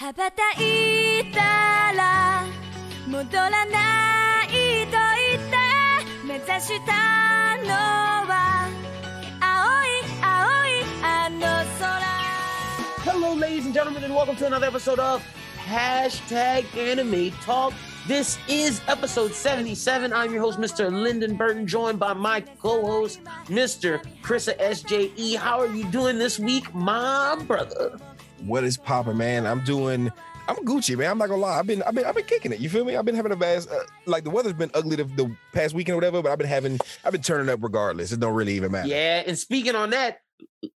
羽ばたいたら戻らないと言って目指したのは青い青いあの空 Hello, ladies and gentlemen, and welcome to another episode of Hashtag Anime Talk. This is episode 77. I'm your host, Mr. Lyndon Burton, joined by my co-host, Mr. Chrissa SJE. How are you doing this week, my brother? What is popping, man? I'm doing. I'm Gucci, man. I'm not gonna lie. I've been, I've been, I've been kicking it. You feel me? I've been having a bad, uh, like the weather's been ugly the, the past weekend or whatever, but I've been having, I've been turning up regardless. It don't really even matter. Yeah, and speaking on that,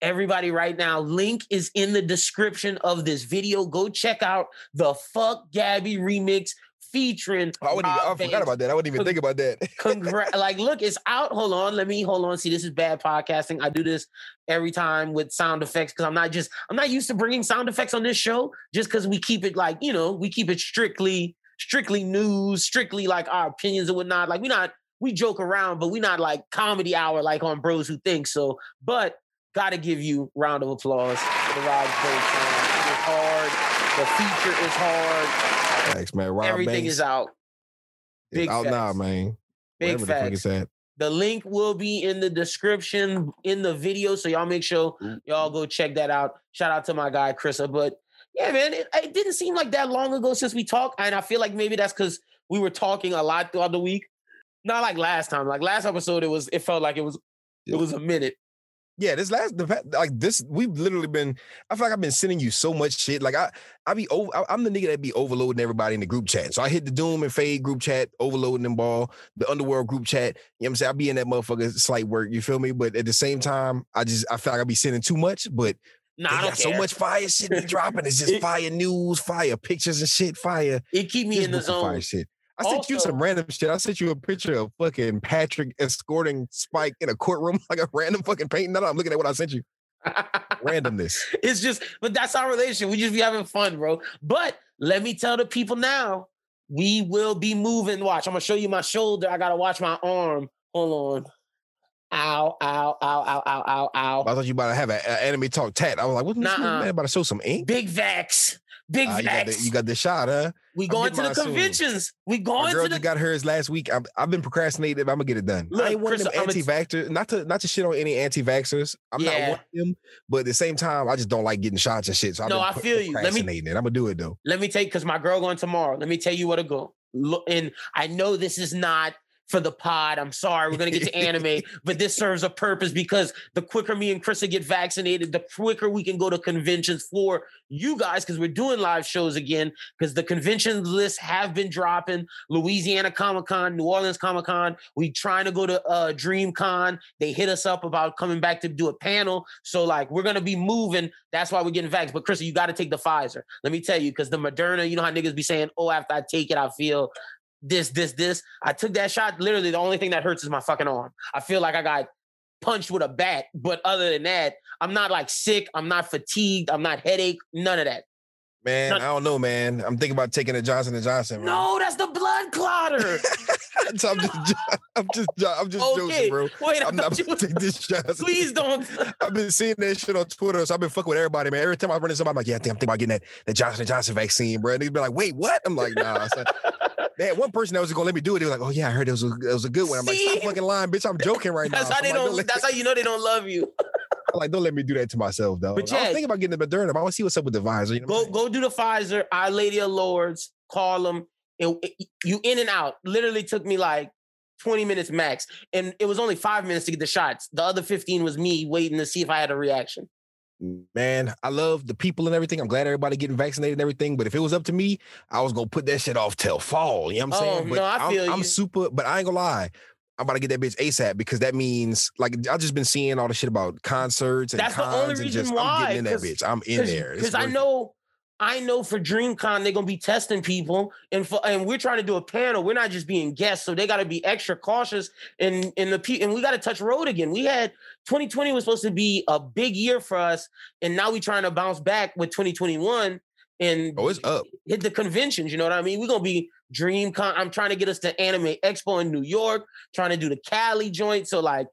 everybody right now, link is in the description of this video. Go check out the Fuck Gabby remix featuring. Oh, I, wouldn't even, I forgot about that. I wouldn't even think about that. Congrats! like, look, it's out. Hold on, let me hold on. See, this is bad podcasting. I do this every time with sound effects because I'm not just I'm not used to bringing sound effects on this show. Just because we keep it like you know we keep it strictly strictly news, strictly like our opinions and whatnot. Like we're not we joke around, but we're not like comedy hour like on Bros Who Think So. But gotta give you round of applause for the Rob Banks. It is hard. The feature is hard. Thanks, man. Rob Everything Banks is out. is big out now, man. Big the facts. it's. The link will be in the description in the video, so y'all make sure mm. y'all go check that out. Shout out to my guy Chrissa. But yeah, man, it, it didn't seem like that long ago since we talked, and I feel like maybe that's because we were talking a lot throughout the week. Not like last time. Like last episode, it was it felt like it was it was a minute. Yeah, this last the like this, we've literally been. I feel like I've been sending you so much shit. Like I, I be over. I, am the nigga that be overloading everybody in the group chat. So I hit the Doom and Fade group chat, overloading them ball, the Underworld group chat. You know what I'm saying? I be in that motherfucker slight work. You feel me? But at the same time, I just I feel like I be sending too much. But Nah, they I don't got so much fire shit be dropping. It's just It- fire news, fire pictures and shit, fire. It keep me in the looking Fire zone. shit. I sent you some random shit. I sent you a picture of fucking Patrick escorting Spike in a courtroom, like a random fucking painting. No, no, I'm looking at what I sent you. Randomness. it's just, but that's our relation. We just be having fun, bro. But let me tell the people now, we will be moving. Watch, I'm gonna show you my shoulder. I gotta watch my arm. Hold on. Ow, ow, ow, ow, ow, ow, ow. I thought you about to have an anime talk tat. I was like, what this man about to show some ink? Big Vax. Big Ah, you, got the, you got the shot, huh? we I'm going to the mine soon. conventions. We going girl to the just got hers last week. I've, I've been procrastinating. I'm gonna get it done. Look, I ain't one Chris, of them I'ma anti-vaxxers. Not to not to shit on any anti-vaxxers. I'm not one of them. But at the same time, I just don't like getting shots and shit. So I've No, been I feel you. Let me- it. I'm gonna do it though. let me take because my girl going tomorrow. Let me tell you what to go. Look, and I know this is not for the pod. I'm sorry, we're gonna get to anime, but this serves a purpose because the quicker me and Krista get vaccinated, the quicker we can go to conventions for you guys because we're doing live shows again. Because the convention lists have been dropping. Louisiana Comic Con, New Orleans Comic Con. We trying to go to uh, Dream Con. They hit us up about coming back to do a panel. So like we're gonna be moving. That's why we're getting vaxxed. But Krista, you got to take the Pfizer. Let me tell you, because the Moderna, you know how niggas be saying, "Oh, after I take it, I feel this, this, this." I took that shot. Literally, the only thing that hurts is my fucking arm. I feel like I got punched with a bat. But other than that, I'm not like sick. I'm not fatigued. I'm not headache. None of that. Man, Not- I don't know, man. I'm thinking about taking a Johnson and Johnson. man. No, that's the blood clotter. So I'm just, I'm just, I'm just okay, joking, bro. wait. I'm not you gonna take this Johnson. Please don't. I've been seeing that shit on Twitter, so I've been fucking with everybody, man. Every time I run into somebody, I'm like, yeah, I think I'm thinking about getting that, that Johnson and Johnson vaccine, bro. And they'd be like, wait, what? I'm like, nah. They had one person that was gonna let me do it. They was like, oh yeah, I heard it was a, it was a good one. I'm like, See? stop fucking lying, bitch. I'm joking right That's now. how So they like, don't. let, That's how you know they don't love you. I'm like, don't let me do that to myself, though. But I was thinking about getting the Moderna. But I want to see what's up with the Pfizer. You know Go go do the Pfizer. Our Lady of Lourdes. Call them. It, it- you in and out. Literally took me like 20 minutes max, and it was only five minutes to get the shots. The other 15 was me waiting to see if I had a reaction. Man, I love the people and everything. I'm glad everybody getting vaccinated and everything. But if it was up to me, I was gonna put that shit off till fall. You know what I'm Oh, saying? But no, I feel I'm super, but I ain't gonna lie. I'm about to get that bitch ASAP because that means like I just been seeing all the shit about concerts and That's the cons only and reason just why, I'm getting in that bitch. I'm in there. Because I know, I know for DreamCon they're gonna be testing people, and for and we're trying to do a panel. We're not just being guests, so they got to be extra cautious. And and the and we got to touch road again. We had 2020 was supposed to be a big year for us, and now we're trying to bounce back with 2021 and Oh, it's up. hit the conventions. You know what I mean? We're gonna be DreamCon. I'm trying to get us to Anime Expo in New York, trying to do the Cali joint. So like,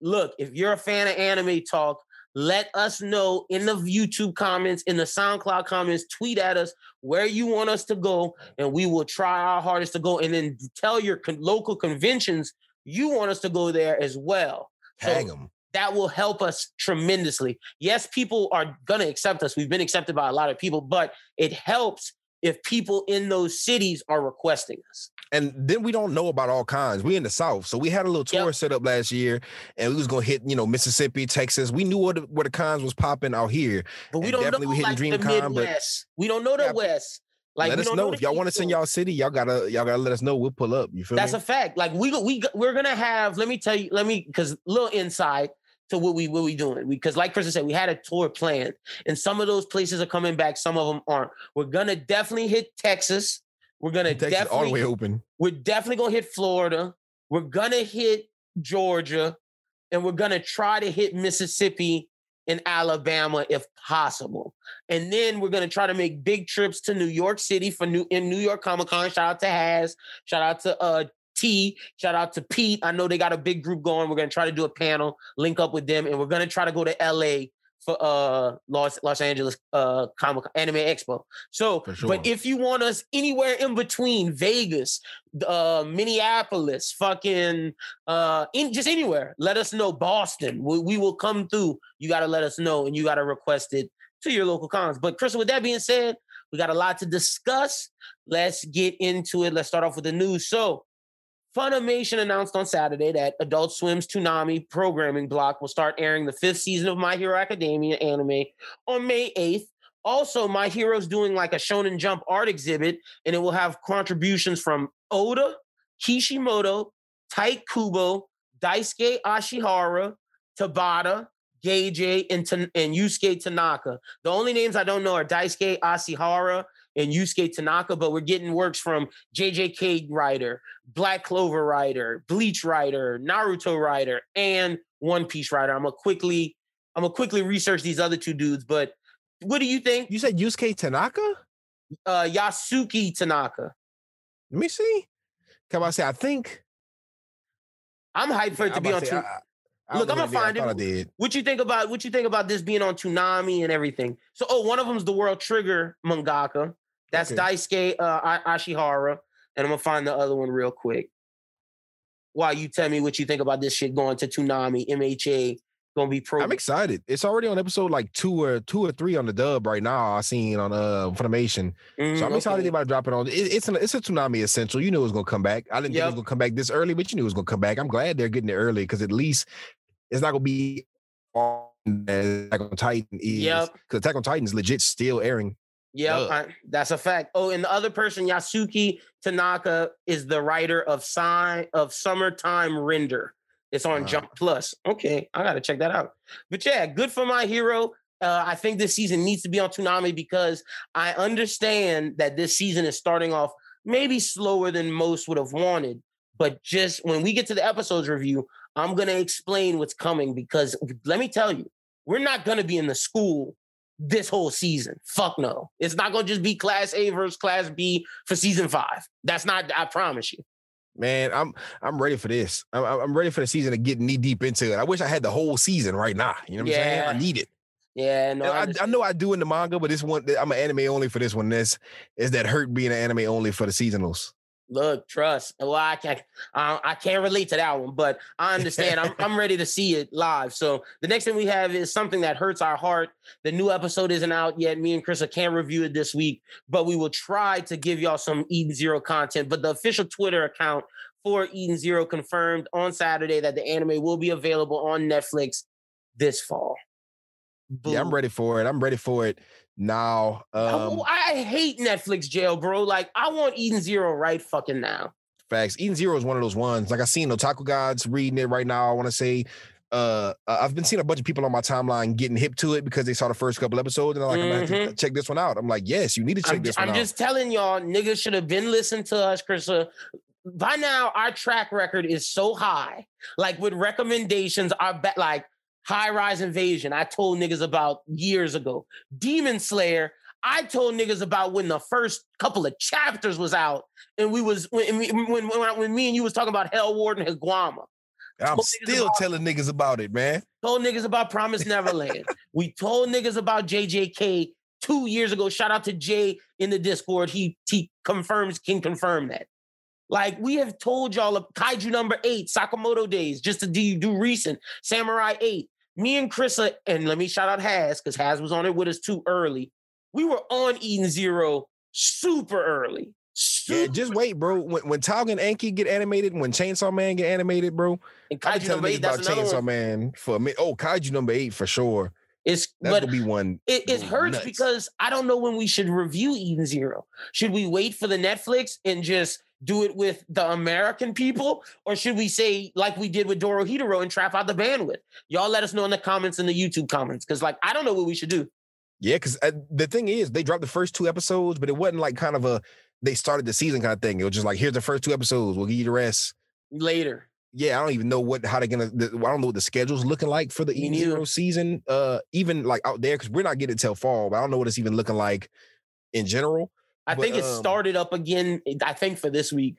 look, if you're a fan of anime talk, let us know in the YouTube comments, in the SoundCloud comments, tweet at us where you want us to go, and we will try our hardest to go. And then tell your con- local conventions you want us to go there as well. Tag them. that will help us tremendously. Yes, people are going to accept us. We've been accepted by a lot of people, but it helps if people in those cities are requesting us. And then we don't know about all kinds. We in the South, so we had a little tour Yep. set up last year, and we was gonna hit, you know, Mississippi, Texas. We knew where the, where the cons was popping out here. But we And don't know definitely we hitting like the DreamCon, but- Midwest. We don't know the Yeah, West. Like let us don't know if y'all want to send y'all city. Y'all gotta y'all gotta let us know. We'll pull up. You feel me? That's me? a fact. Like we we we're gonna have. Let me tell you. Let me because little insight to what we what we doing. Because like Chris said, we had a tour planned, and some of those places are coming back. Some of them aren't. We're gonna definitely hit Texas. We're gonna Texas definitely all the way open. we're definitely gonna hit Florida. We're gonna hit Georgia, and we're gonna try to hit Mississippi and Alabama if possible. And then we're gonna try to make big trips to New York City for New in New York Comic Con. Shout out to Has. Shout out to uh T. Shout out to Pete. I know they got a big group going. We're gonna try to do a panel, link up with them, and we're gonna try to go to LA for uh Los Los Angeles uh Comic Anime Expo. So, sure. but if you want us anywhere in between Vegas, uh Minneapolis, fucking uh in just anywhere, let us know. Boston, we, we will come through. You got to let us know, and you got to request it to your local cons. But Chris, with that being said, we got a lot to discuss. Let's get into it. Let's start off with the news. So. Funimation announced on Saturday that Adult Swim's Toonami programming block will start airing the fifth season of My Hero Academia anime on May 8th. Also, My Hero's doing like a Shonen Jump art exhibit, and it will have contributions from Oda, Kishimoto, Tite Kubo, Daisuke Ashihara, Tabata, Gege, and, and Yusuke Tanaka. The only names I don't know are Daisuke Ashihara and Yusuke Tanaka, but we're getting works from JJK writer, Black Clover writer, Bleach writer, Naruto writer, and One Piece writer. I'm gonna quickly, I'm gonna quickly research these other two dudes. But what do you think, You said Yusuke Tanaka? uh, Yasuki Tanaka? Let me see. Come on, say I think. I'm hyped for it to be on. say, I- Look, it is. find it. What you think about what you think about this being on Toonami and everything? So, oh, one of them's the World Trigger mangaka. That's Okay. Daisuke uh, Ashihara, and I'm gonna find the other one real quick. While you tell me what you think about this shit going to Toonami, MHA, gonna be pro. I'm excited. It's already on episode like two or two or three on the dub right now. I seen on uh Funimation. Mm, So I'm excited okay. about to drop it on. It, it's an it's a Toonami essential. You knew it was gonna come back. I didn't think it was gonna come back this early, but you knew it was gonna come back. I'm glad they're getting it early because at least it's not gonna be on as Attack on Titan is. Yep. Because Attack on Titan is legit still airing. Yeah, that's a fact. Oh, and the other person, Yasuki Tanaka, is the writer of Sign of Summertime Render. It's on Wow. Jump Plus. Okay, I gotta check that out. But yeah, good for my hero. Uh, I think this season needs to be on Toonami because I understand that this season is starting off maybe slower than most would have wanted. But just when we get to the episodes review, I'm gonna explain what's coming because let me tell you, we're not gonna be in the school this whole season. Fuck no. It's not gonna just be class A versus class B for season five. That's not, I promise you. Man, I'm I'm ready for this. I'm I'm ready for the season to get knee deep into it. I wish I had the whole season right now. You know what I'm saying? I need it. Yeah, no. I I, I know I do in the manga, but this one I'm an anime only for this one. This is that hurt being an anime only for the seasonals. Look, trust. Well, I can't. I, I can't relate to that one, but I understand. I'm I'm ready to see it live. So the next thing we have is something that hurts our heart. The new episode isn't out yet. Me and Krista can't review it this week, but we will try to give y'all some Eden Zero content. But the official Twitter account for Eden Zero confirmed on Saturday that the anime will be available on Netflix this fall. Yeah, I'm ready for it. I'm ready for it now. I- Um, I hate Netflix jail, bro. Like I want Eden Zero right fucking now. Facts. Eden Zero is one of those ones. Like I seen Otaku Gods reading it right now. I want to say, uh, uh, I've been seeing a bunch of people on my timeline getting hip to it because they saw the first couple episodes and they're like, I'm gonna have to check this one out. I'm like, yes, you need to check I'm, this I'm one out. just telling y'all, niggas should have been listening to us, Krista. By now, our track record is so high. Like with recommendations, our ba- like High Rise Invasion. I told niggas about years ago. Demon Slayer. I told niggas about when the first couple of chapters was out, and we was when when when, when, when me and you was talking about Hell Warden Higuma. I'm Told niggas still about- telling niggas about it, man. told niggas about Promise Neverland. we told niggas about JJK two years ago. Shout out to Jay in the Discord. He he confirms can confirm that. Like we have told y'all of Kaiju number eight, Sakamoto days, just to do do recent Samurai eight. Me and Chrissa, and let me shout out Haz because Haz was on it with us too early. We were on Eden Zero super early. Yeah, just wait, bro. When when Tougen Anki get animated, when Chainsaw Man get animated, bro, and Kaiju telling number eight. That's about Chainsaw one. Man for a minute. Oh, Kaiju number eight for sure. It's That's but be one. it, it hurts nuts. because I don't know when we should review Eden Zero. Should we wait for the Netflix and just do it with the American people, or should we say like we did with Dorohedoro and trap out the bandwidth? Y'all let us know in the comments in the YouTube comments because like I don't know what we should do. Yeah, because uh, the thing is, they dropped the first two episodes, but it wasn't like kind of a they started the season kind of thing. It was just like here's the first two episodes. We'll give you the rest. Later, Yeah, I don't even know what how they're gonna. The, I don't know what the schedule's looking like for the Me E. Zero season. Uh, even like out there because we're not getting it till fall. But I don't know what it's even looking like in general. I But, think it um, started up again. I think for this week.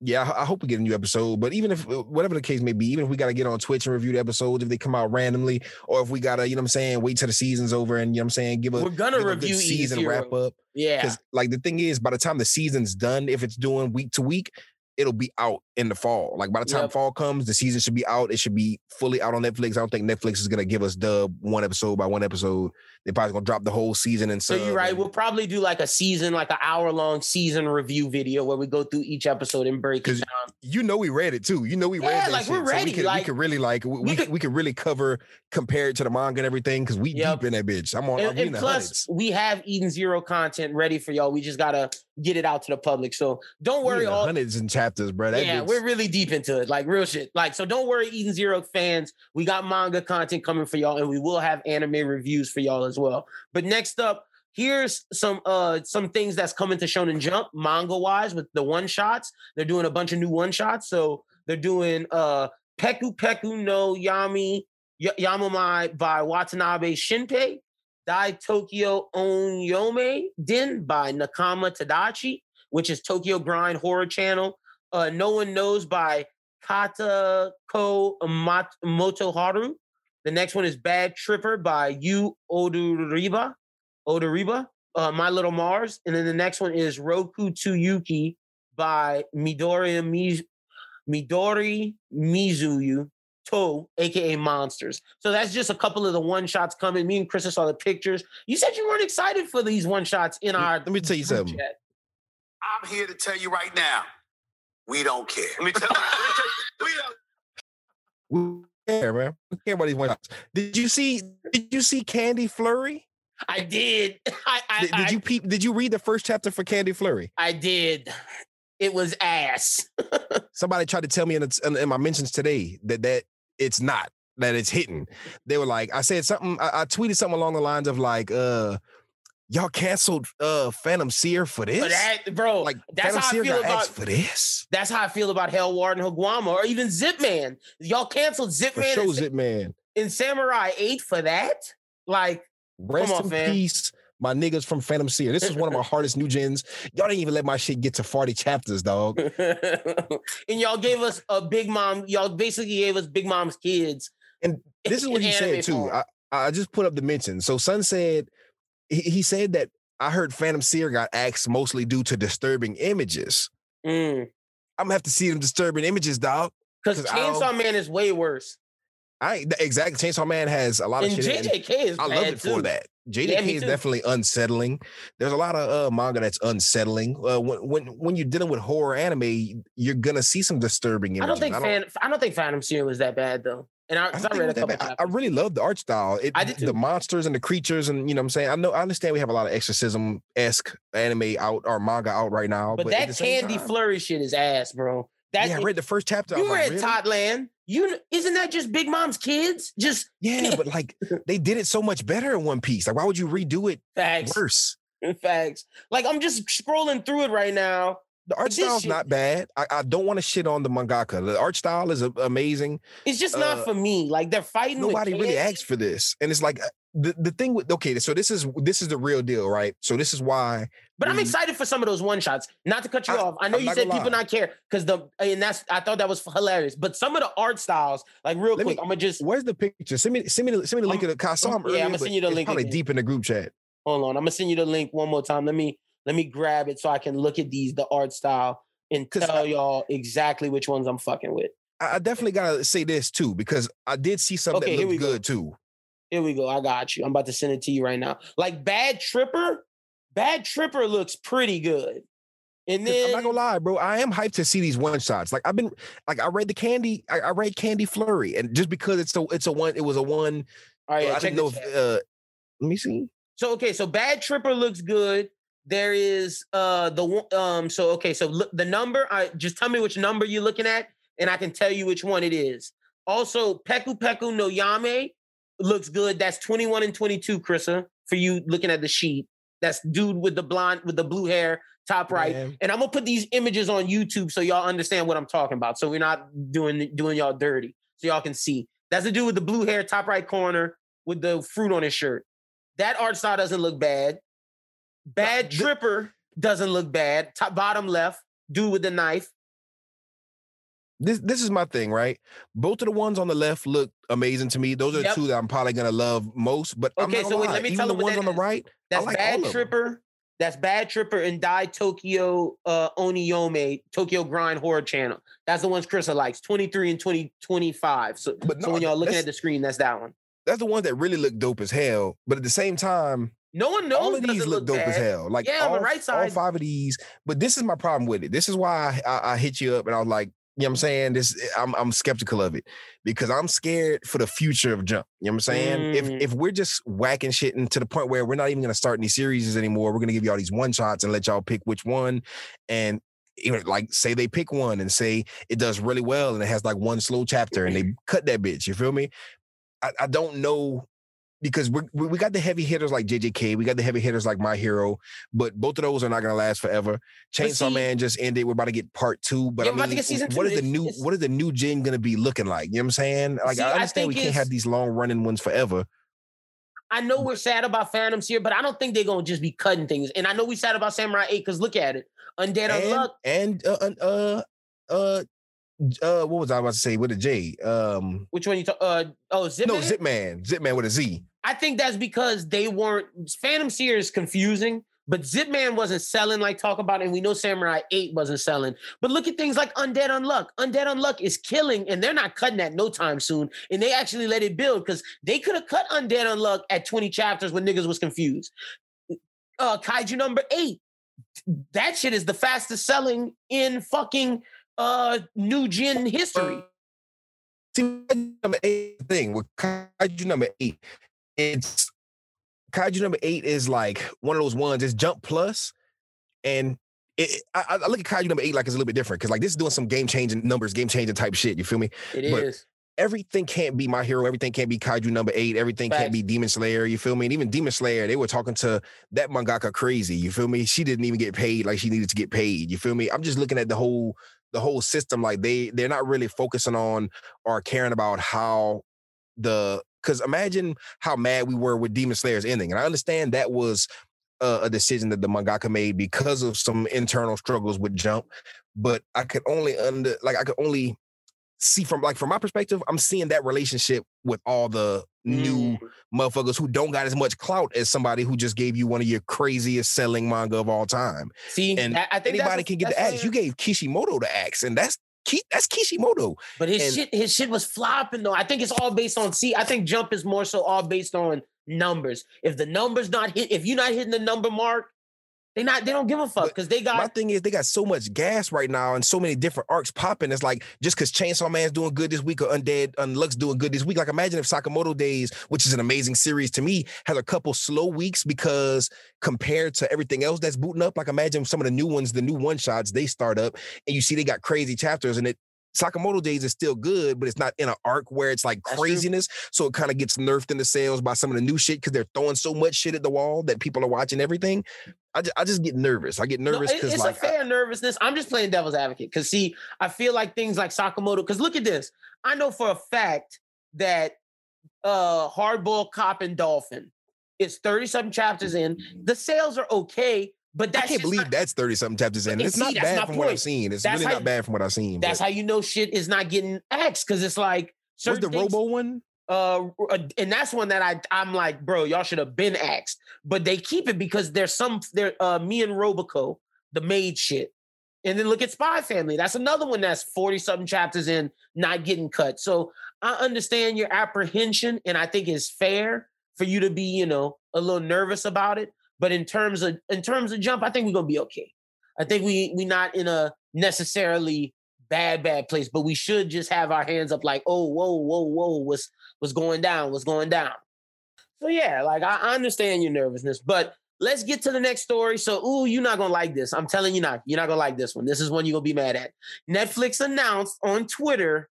Yeah, I, hope we get a new episode. But even if uh, whatever the case may be, even if we got to get on Twitch and review the episodes if they come out randomly, or if we gotta, you know what I'm saying, wait till the season's over and you know what I'm saying, give a We're gonna give a good review season wrap up. Yeah, Because like the thing is, by the time the season's done, if it's doing week to week, it'll be out in the fall. Like by the time Yep. fall comes, the season should be out. It should be fully out on Netflix. I don't think Netflix is gonna give us dub one episode by one episode. They're probably gonna drop the whole season and So you're right. We'll probably do like a season, like an hour long season review video where we go through each episode and break it down. you know we read it too. You know we read it. Yeah, like, shit. we're So ready, we could, like, we could really like we, we we, could- we could really cover compare it to the manga and everything because we Yep. deep in that bitch. I'm on. I'm And, plus, we have Eden Zero content ready for y'all. We just gotta get it out to the public. So don't worry, all hundreds and chapters, bro. That yeah, bitch- we're really deep into it, like real shit. Like, so don't worry, Eden Zero fans. We got manga content coming for y'all, and we will have anime reviews for y'all as well. But next up, here's some uh some things that's coming to Shonen Jump manga wise with the one shots. They're doing a bunch of new one shots. So they're doing uh Peku Peku no Yami Y- Yamamai by Watanabe Shinpei. Dai Tokyo Onyome Din by Nakama Tadachi, which is Tokyo Grind Horror Channel. Uh, no One Knows by Kata Ko Mat- Motoharu. The next one is Bad Tripper by Yu Odoriba. Odoriba, uh, My Little Mars. And then the next one is Roku Tsuyuki by Midori, Miz- Midori Mizuyu To, aka Monsters. So that's just a couple of the one shots coming. Me and Chris saw the pictures. You said you weren't excited for these one shots in our. Let me tell you something. chat. I'm here to tell you right now, we don't care. Let me tell you, we don't. We care, man. We care about these one shots. Did you see? Did you see Candy Flurry? I did. I, I, Did, did I- you peep? Did you read the first chapter for Candy Flurry? I did. It was ass. Somebody tried to tell me in, the, in, in my mentions today that that it's not that it's hitting. They were like, I said something. I, I tweeted something along the lines of like, uh, y'all canceled uh Phantom Seer for this. But that, bro, like that's Phantom how I Seer feel about. for this. That's how I feel about Hell Warden Higuma, or even Zip Man. Y'all canceled Zip For Man and, Zip Man. and Samurai Eight for that. Like, Rest on, in fam. peace, my niggas from Phantom Seer. This is one of my hardest new gens. Y'all didn't even let my shit get to 40 chapters, dog. and y'all gave us a Big Mom. Y'all basically gave us Big Mom's kids. And This is what he said too. I, I just put up the mention. So Sun said he, he said that I heard Phantom Seer got axed mostly due to disturbing images. Mm. I'm gonna have to see them disturbing images, dog. Because Chainsaw Man is way worse. I exactly. Chainsaw Man has a lot of And shit. in. JJK is I bad love it too. for that. JJK Yeah, is too. definitely unsettling. There's a lot of uh, manga that's unsettling. Uh, when when when you're dealing with horror anime, you're gonna see some disturbing images. I don't think I Fan, I don't think Phantom Seer was that bad though. And I, I, I read a couple. I- I really love the art style. It, I did The monsters and the creatures, and you know what I'm saying. I know. I understand we have a lot of exorcism esque anime out or manga out right now. but But, that Candy time- Flurry shit is ass, bro. That yeah, I read the first chapter. You like, read really? Totland. You isn't that just Big Mom's kids? Just Yeah, but like they did it so much better in One Piece. Like, why would you redo it facts, worse? facts. Like I'm just scrolling through it right now. The art style's shit- not bad. I, I don't want to shit on the mangaka. The art style is amazing. It's just not Uh, for me. Like they're fighting. Nobody really asked for this, and it's like uh, the, the thing with okay, so this is this is the real deal, right? So this is why But I'm excited for some of those one shots. Not to cut you I- off. I know I'm you said people lie. not care because the and that's I thought that was hilarious. But some of the art styles, like real Let quick, me- I'm gonna just Where's the picture? Send me send me the, send me the link I'm- of the I saw him yeah, earlier, I'ma send you the link probably again. deep in the group chat. hold on. I'm gonna send you the link one more time. Let me let me grab it so I can look at these the art style and tell I- y'all exactly which ones I'm fucking with. I definitely gotta say this too because I did see something Okay, that here looked we go. good too. Here we go. I got you. I'm about to send it to you right now. Like Bad Tripper, Bad Tripper looks pretty good. And then I'm not gonna lie, bro. I am hyped to see these one shots. Like I've been, like I read the Candy, I, I read Candy Flurry, and just because it's a, it's a one, it was a one. all right, yeah, I check didn't know if. Uh, let me see. So okay, so Bad Tripper looks good. There is uh the one um so okay, so look the number. I just tell me which number you're looking at, and I can tell you which one it is. Also, Peku Peku no Yame looks good. That's 21 and 22, Krissa, for you looking at the sheet. That's dude with the blonde with the blue hair, top right. Man. And I'm gonna put these images on YouTube so y'all understand what I'm talking about. So we're not doing doing y'all dirty. So y'all can see. That's the dude with the blue hair, top right corner, with the fruit on his shirt. That art style doesn't look bad. Bad Tripper doesn't look bad. Top bottom left, dude with the knife. This this is my thing, right? Both of the ones on the left look amazing to me. Those are the Yep. two that I'm probably gonna love most. But I'm Okay, so wait, let me even tell the ones on the right. That's like Bad. Tripper. That's Bad Tripper and Die Tokyo uh Oniyome, Tokyo Grind Horror Channel. That's the ones Krista likes, 23 and 20, 25. So, But so when y'all looking at the screen, that's that one. That's the ones that really look dope as hell. But at the same time, No one knows all of these doesn't look dope as hell. Like Yeah, on all, the right all side. five of these. But this is my problem with it. This is why I, I, I hit you up and I was like, you know what I'm saying? This I'm I'm skeptical of it because I'm scared for the future of jump. You know what I'm saying? Mm. If if we're just whacking shit and to the point where we're not even gonna start any series anymore, we're gonna give y'all these one shots and let y'all pick which one. And know, like say they pick one and say it does really well and it has like one slow chapter and they cut that bitch. You feel me? I, I don't know because we we got the heavy hitters like JJK, we got the heavy hitters like My Hero, but both of those are not gonna last forever. Chainsaw see- Man just ended. We're about to get part two, but Yeah, I to mean, get season what is the new what is the new gen gonna be looking like? You know what I'm saying? Like See, I I understand we can't have these long running ones forever. I know we're sad about Phantoms here, but I don't think they're gonna just be cutting things. And I know we sad about Samurai 8 because look at it. Undead And Unluck. and uh uh uh uh what was I about to say with a J? Um Which one you talk? Uh, oh, Zip. no, Man? Zipman. Zipman with a Z. I think that's because they weren't. Phantom Seer is confusing, but Zipman wasn't selling like talk about, it, and we know Samurai 8 wasn't selling. But look at things like Undead Unluck. Undead Unluck is killing, and they're not cutting that no time soon. And they actually let it build because they could have cut Undead Unluck at 20 chapters when niggas was confused. Uh, Kaiju number eight. That shit is the fastest selling in fucking uh new gen history. See, number eight thing with Kaiju number eight, it's Kaiju number eight is like one of those ones. It's Jump Plus, and it, I, I look at Kaiju number eight like it's a little bit different because like this is doing some game changing numbers, game changing type shit. You feel me? It is. but- Everything can't be my hero. Everything can't be Kaiju number eight. Everything can't be Demon Slayer. You feel me? And even Demon Slayer, they were talking to that mangaka crazy. You feel me? She didn't even get paid like she needed to get paid. You feel me? I'm just looking at the whole the whole system. Like they they're not really focusing on or caring about how the because imagine how mad we were with Demon Slayer's ending. And I understand that was uh, a decision that the mangaka made because of some internal struggles with Jump. But I could only under like I could only see from like from my perspective, I'm seeing that relationship with all the new Mm. motherfuckers who don't got as much clout as somebody who just gave you one of your craziest selling manga of all time. See, and that- I think Anybody can get the axe. You gave Kishimoto the axe, and that's that's Kishimoto. But his And- shit, his shit was flopping though. I think it's all based on. See, I think jump is more so all based on numbers. If the numbers not hit, if you're not hitting the number mark, they not they don't give a fuck because they got My thing is they got so much gas right now and so many different arcs popping. It's like just because Chainsaw Man's doing good this week or Undead uh, Unluck's doing good this week. Like imagine if Sakamoto Days, which is an amazing series to me, has a couple slow weeks because compared to everything else that's booting up, like imagine some of the new ones, the new one shots, they start up and you see they got crazy chapters and it Sakamoto Days is still good, but it's not in an arc where it's like craziness. So it kind of gets nerfed in the sales by some of the new shit because they're throwing so much shit at the wall that people are watching everything. I just, I just get nervous. I get No, nervous because it's like a fair nervousness. I'm just playing devil's advocate because see, I feel like things like Sakamoto. Because look at this. I know for a fact that uh Hardball Cop and Dolphin is 30 something chapters in. The sales are okay, but that's I can't believe not- that's 30 something chapters in. It's see, not bad from what I've seen. It's That's really how- not bad from what I've seen. that's but- how you know shit is not getting axed because it's like What's the things- Robo one? uh uh, and that's one that I I'm like, bro, y'all should have been axed. But they keep it because there's some there uh me and Roboco, the maid shit. And then look at Spy Family. That's another one that's 40 something chapters in, not getting cut. So I understand your apprehension, and I think it's fair for you to be, you know, a little nervous about it. But in terms of in terms of jump, I think we're gonna be okay. I think we we not in a necessarily bad bad place, but we should just have our hands up, like, oh, whoa, whoa, whoa, what's what's going down? What's going down? So yeah, like I, I understand your nervousness, but let's get to the next story. So, ooh, you're not gonna like this. I'm telling you not. You're not gonna like this one. This is one you're gonna be mad at. Netflix announced on Twitter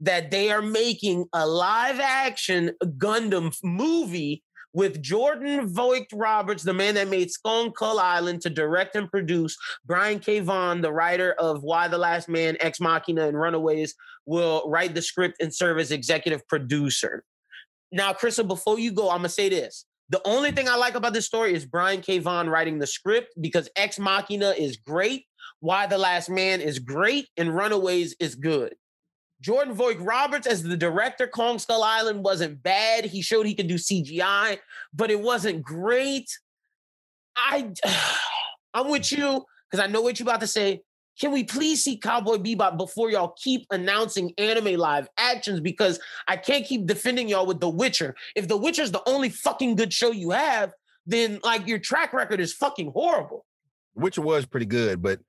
that they are making a live action Gundam movie with Jordan Vogt-Roberts, the man that made Skull Island, to direct and produce. Brian K. Vaughan, the writer of Y: The Last Man, Ex Machina, and Runaways, will write the script and serve as executive producer. Now, Krista, before you go, I'm gonna say this. The only thing I like about this story is Brian K. Vaughan writing the script because Ex Machina is great, Y: The Last Man is great, and Runaways is good. Jordan Vogt-Roberts as the director, Kong Skull Island wasn't bad. He showed he could do CGI, but it wasn't great. I I'm with you because I know what you're about to say. Can we please see Cowboy Bebop before y'all keep announcing anime live actions? Because I can't keep defending y'all with The Witcher. If The Witcher's the only fucking good show you have, then like your track record is fucking horrible. Which was pretty good, but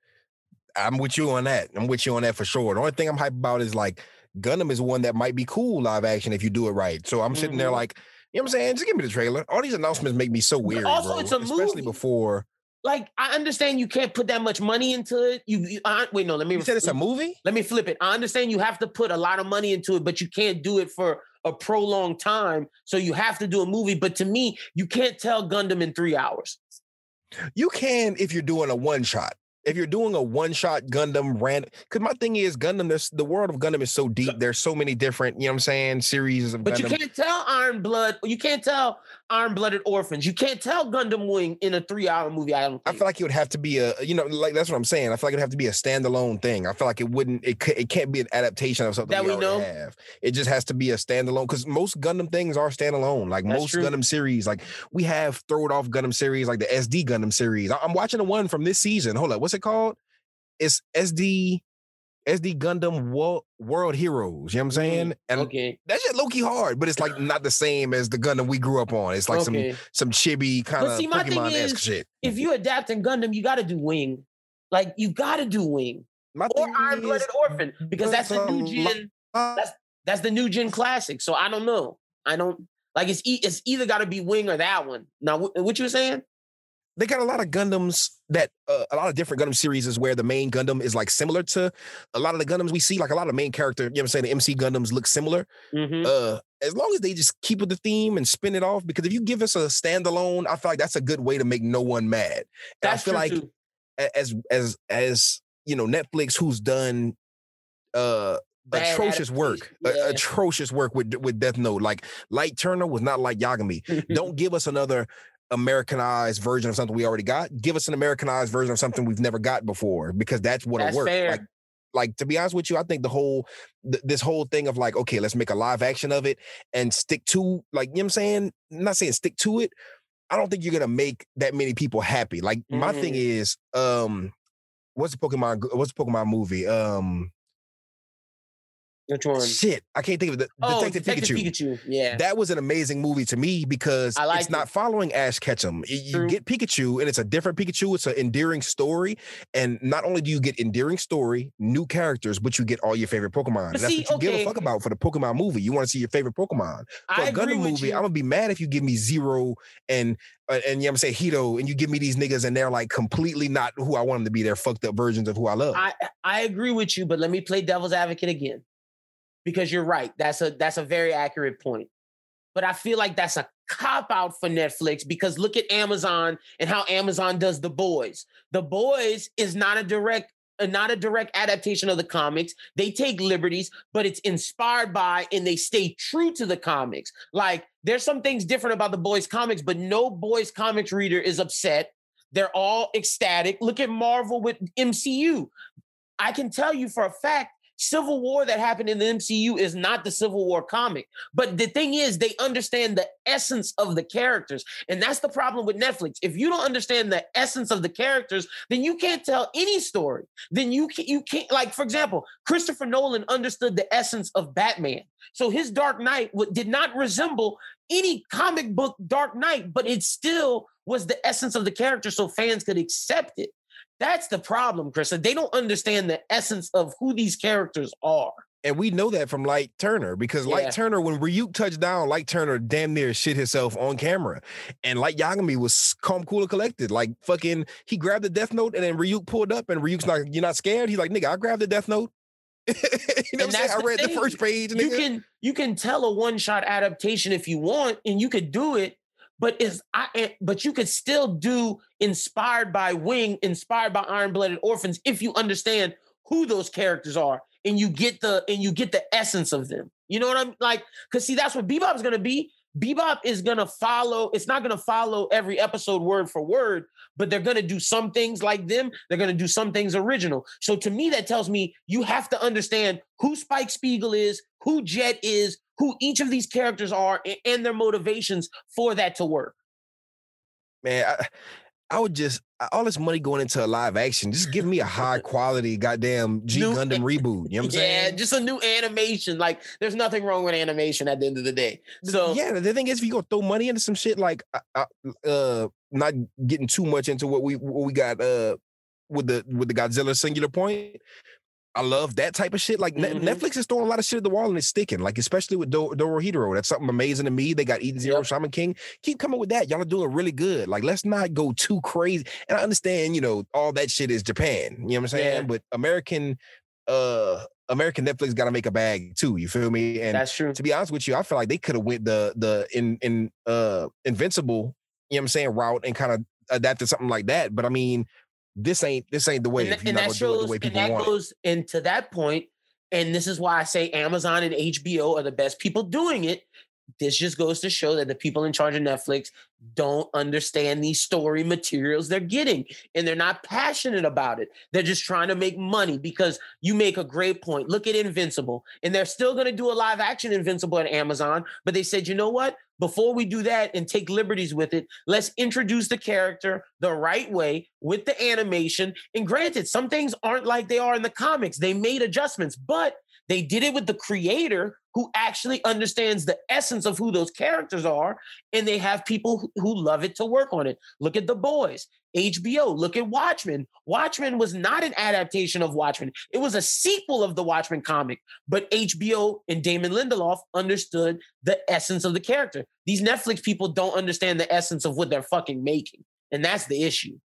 I'm with you on that. I'm with you on that for sure. The only thing I'm hyped about is like Gundam is one that might be cool live action if you do it right. So I'm sitting there Mhm. like, you know what I'm saying? Just give me the trailer. All these announcements make me so weird. also, bro. it's a especially movie. before Like I understand you can't put that much money into it. You, you I, wait, no, let me. you said it's a movie. Let me flip it. I understand you have to put a lot of money into it, but you can't do it for a prolonged time. So you have to do a movie. But to me, you can't tell Gundam in three hours. You can if you're doing a one shot. If you're doing a one shot Gundam random, because my thing is Gundam. This the world of Gundam is so deep. There's so many different, you know what I'm saying, series of But Gundam. you can't tell Iron Blood. You can't tell Iron Blooded Orphans. You can't tell Gundam Wing in a three-hour movie. I don't. I feel like it would have to be a, you know, like that's what I'm saying. I feel like it'd have to be a standalone thing. I feel like it wouldn't, it, it can't be an adaptation of something That we, we know? have. It just has to be a standalone because most Gundam things are standalone. Like That's most true. Gundam series, like we have throw it off Gundam series, like the SD Gundam series. I- I'm watching the one from this season. Hold up, what's it called? It's SD. SD Gundam World, World Heroes, you know what I'm mm-hmm. saying? And okay. that shit low key hard, but it's like not the same as the Gundam we grew up on. It's like okay. some some chibi kind of see, my thing Pokemon esque is- shit. if you adapt in Gundam, you got to do Wing. Like you got to do Wing My or Iron Blooded Orphan because that's the new gen. That's that's the new gen classic. So I don't know. I don't like it's e- it's either got to be Wing or that one. Now, wh- what you were saying? They got a lot of Gundams that uh, a lot of different Gundam series is where the main Gundam is like similar to a lot of the Gundams we see. Like a lot of main character, you know what I'm saying? The MC Gundams look similar. Mhm. Uh, as long as they just keep with the theme and spin it off, because if you give us a standalone, I feel like that's a good way to make no one mad. I feel like too. as as as you know, Netflix, who's done uh Bad atrocious work, adaptation, atrocious work with with Death Note. Like Light Turner was not like Yagami. Don't give us another Americanized version of something we already got. Give us an Americanized version of something we've never got before, because that's what'll That's work. fair. Like, like to be honest with you, I think the whole th- this whole thing of like, okay, let's make a live action of it and stick to like, you know what I'm saying? I'm not saying stick to it. I don't think you're gonna make that many people happy. Like my thing Mhm. is, um, what's the Pokemon? What's the Pokemon movie? Um, Which one? shit, I can't think of it. The, Oh, Detective, Detective Pikachu. Pikachu. Yeah. That was an amazing movie to me because I it's liked not following Ash Ketchum. You True. get Pikachu, and it's a different Pikachu. It's an endearing story, and not only do you get endearing story, new characters, but you get all your favorite Pokemon. But that's see, what you give a fuck about for the Pokemon movie. You want to see your favorite Pokemon. For I a Gundam movie, you. I'm gonna be mad if you give me Zero and uh, and you know what I'm saying Hito, and you give me these niggas, and they're like completely not who I want them to be. They're fucked up versions of who I love. I I agree with you, but let me play devil's advocate again. Because you're right. That's a that's a very accurate point. But I feel like that's a cop out for Netflix because look at Amazon and how Amazon does The Boys. The Boys is not a direct uh, not a direct adaptation of the comics. They take liberties, but it's inspired by and they stay true to the comics. Like there's some things different about the boys comics, but no boys comics reader is upset. They're all ecstatic. Look at Marvel with MCU. I can tell you for a fact Civil War that happened in the MCU is not the Civil War comic. But the thing is, they understand the essence of the characters. And that's the problem with Netflix. If you don't understand the essence of the characters, then you can't tell any story. Then you can't, you can't like, for example, Christopher Nolan understood the essence of Batman. So his Dark Knight did not resemble any comic book Dark Knight, but it still was the essence of the character so fans could accept it. That's the problem, Chris. They don't understand the essence of who these characters are. And we know that from Light Turner because yeah. Light Turner, when Ryuk touched down, Light Turner damn near shit himself on camera. And Light Yagami was calm, cool, and collected. Like fucking, he grabbed the Death Note and then Ryuk pulled up and Ryuk's like, You're not scared? He's like, Nigga, I grabbed the Death Note. you know what I'm saying? I read thing. the first page. Nigga. You can you can tell a one shot adaptation if you want, and you could do it but is I eh, but you could still do inspired by Wing, inspired by Iron Blooded Orphans if you understand who those characters are and you get the and you get the essence of them. You know what I'm like? Because see, that's what Bebop is gonna be. Bebop is gonna follow. It's not gonna follow every episode word for word, but they're gonna do some things like them. They're gonna do some things original. So to me, that tells me you have to understand who Spike Spiegel is, who Jet is, who each of these characters are and their motivations for that to work. Man, I, I would just all this money going into a live action. Just give me a high quality goddamn G new, Gundam reboot. You know what I'm yeah, saying? Yeah, just a new animation. Like, there's nothing wrong with animation at the end of the day. So yeah, the thing is, if you go throw money into some shit, like uh, uh, uh, not getting too much into what we what we got uh with the with the Godzilla singular point, I love that type of shit. Like mm-hmm. Netflix is throwing a lot of shit at the wall and it's sticking. Like especially with Do- Dorohedoro, that's something amazing to me. They got Eden Zero, yep. Shaman King. Keep coming with that. Y'all are doing really good. Like let's not go too crazy. And I understand, you know, all that shit is Japan. You know what I'm saying? Yeah. But American, uh, American Netflix got to make a bag too. You feel me? And that's true. To be honest with you, I feel like they could have went the the in in uh Invincible. You know what I'm saying? Route and kind of adapted something like that. But I mean, this ain't this ain't the way. And, and that shows, the way people and that goes it. into that point, and this is why I say Amazon and HBO are the best people doing it. This just goes to show that the people in charge of Netflix don't understand these story materials they're getting and they're not passionate about it. They're just trying to make money because you make a great point. Look at Invincible, and they're still going to do a live action Invincible at Amazon, but they said, you know what? Before we do that and take liberties with it, let's introduce the character the right way with the animation. And granted, some things aren't like they are in the comics. They made adjustments, but they did it with the creator who actually understands the essence of who those characters are. And they have people who love it to work on it. Look at the boys. HBO. Look at Watchmen. Watchmen was not an adaptation of Watchmen. It was a sequel of the Watchmen comic, but HBO and Damon Lindelof understood the essence of the character. These Netflix people don't understand the essence of what they're fucking making. And that's the issue.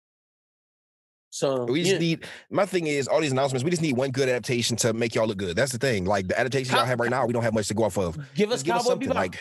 So we just yeah. need my thing is all these announcements. We just need one good adaptation to make y'all look good. That's the thing. Like the adaptations y'all have right now, we don't have much to go off of. Give us, give us something Bebop. like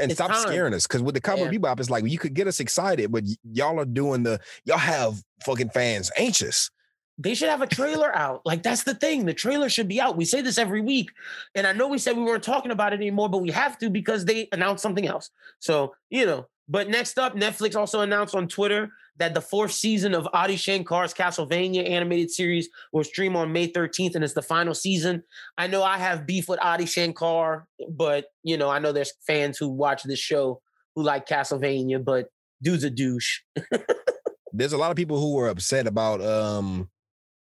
and it's stop time. scaring us because with the Cowboy yeah. Bebop, it's like you could get us excited, but y'all are doing the y'all have fucking fans anxious. They should have a trailer out. Like that's the thing. The trailer should be out. We say this every week, and I know we said we weren't talking about it anymore, but we have to because they announced something else. So you know. But next up, Netflix also announced on Twitter that the fourth season of Adi Shankar's Castlevania animated series will stream on May 13th, and it's the final season. I know I have beef with Adi Shankar, but you know I know there's fans who watch this show who like Castlevania, but dude's a douche. there's a lot of people who were upset about um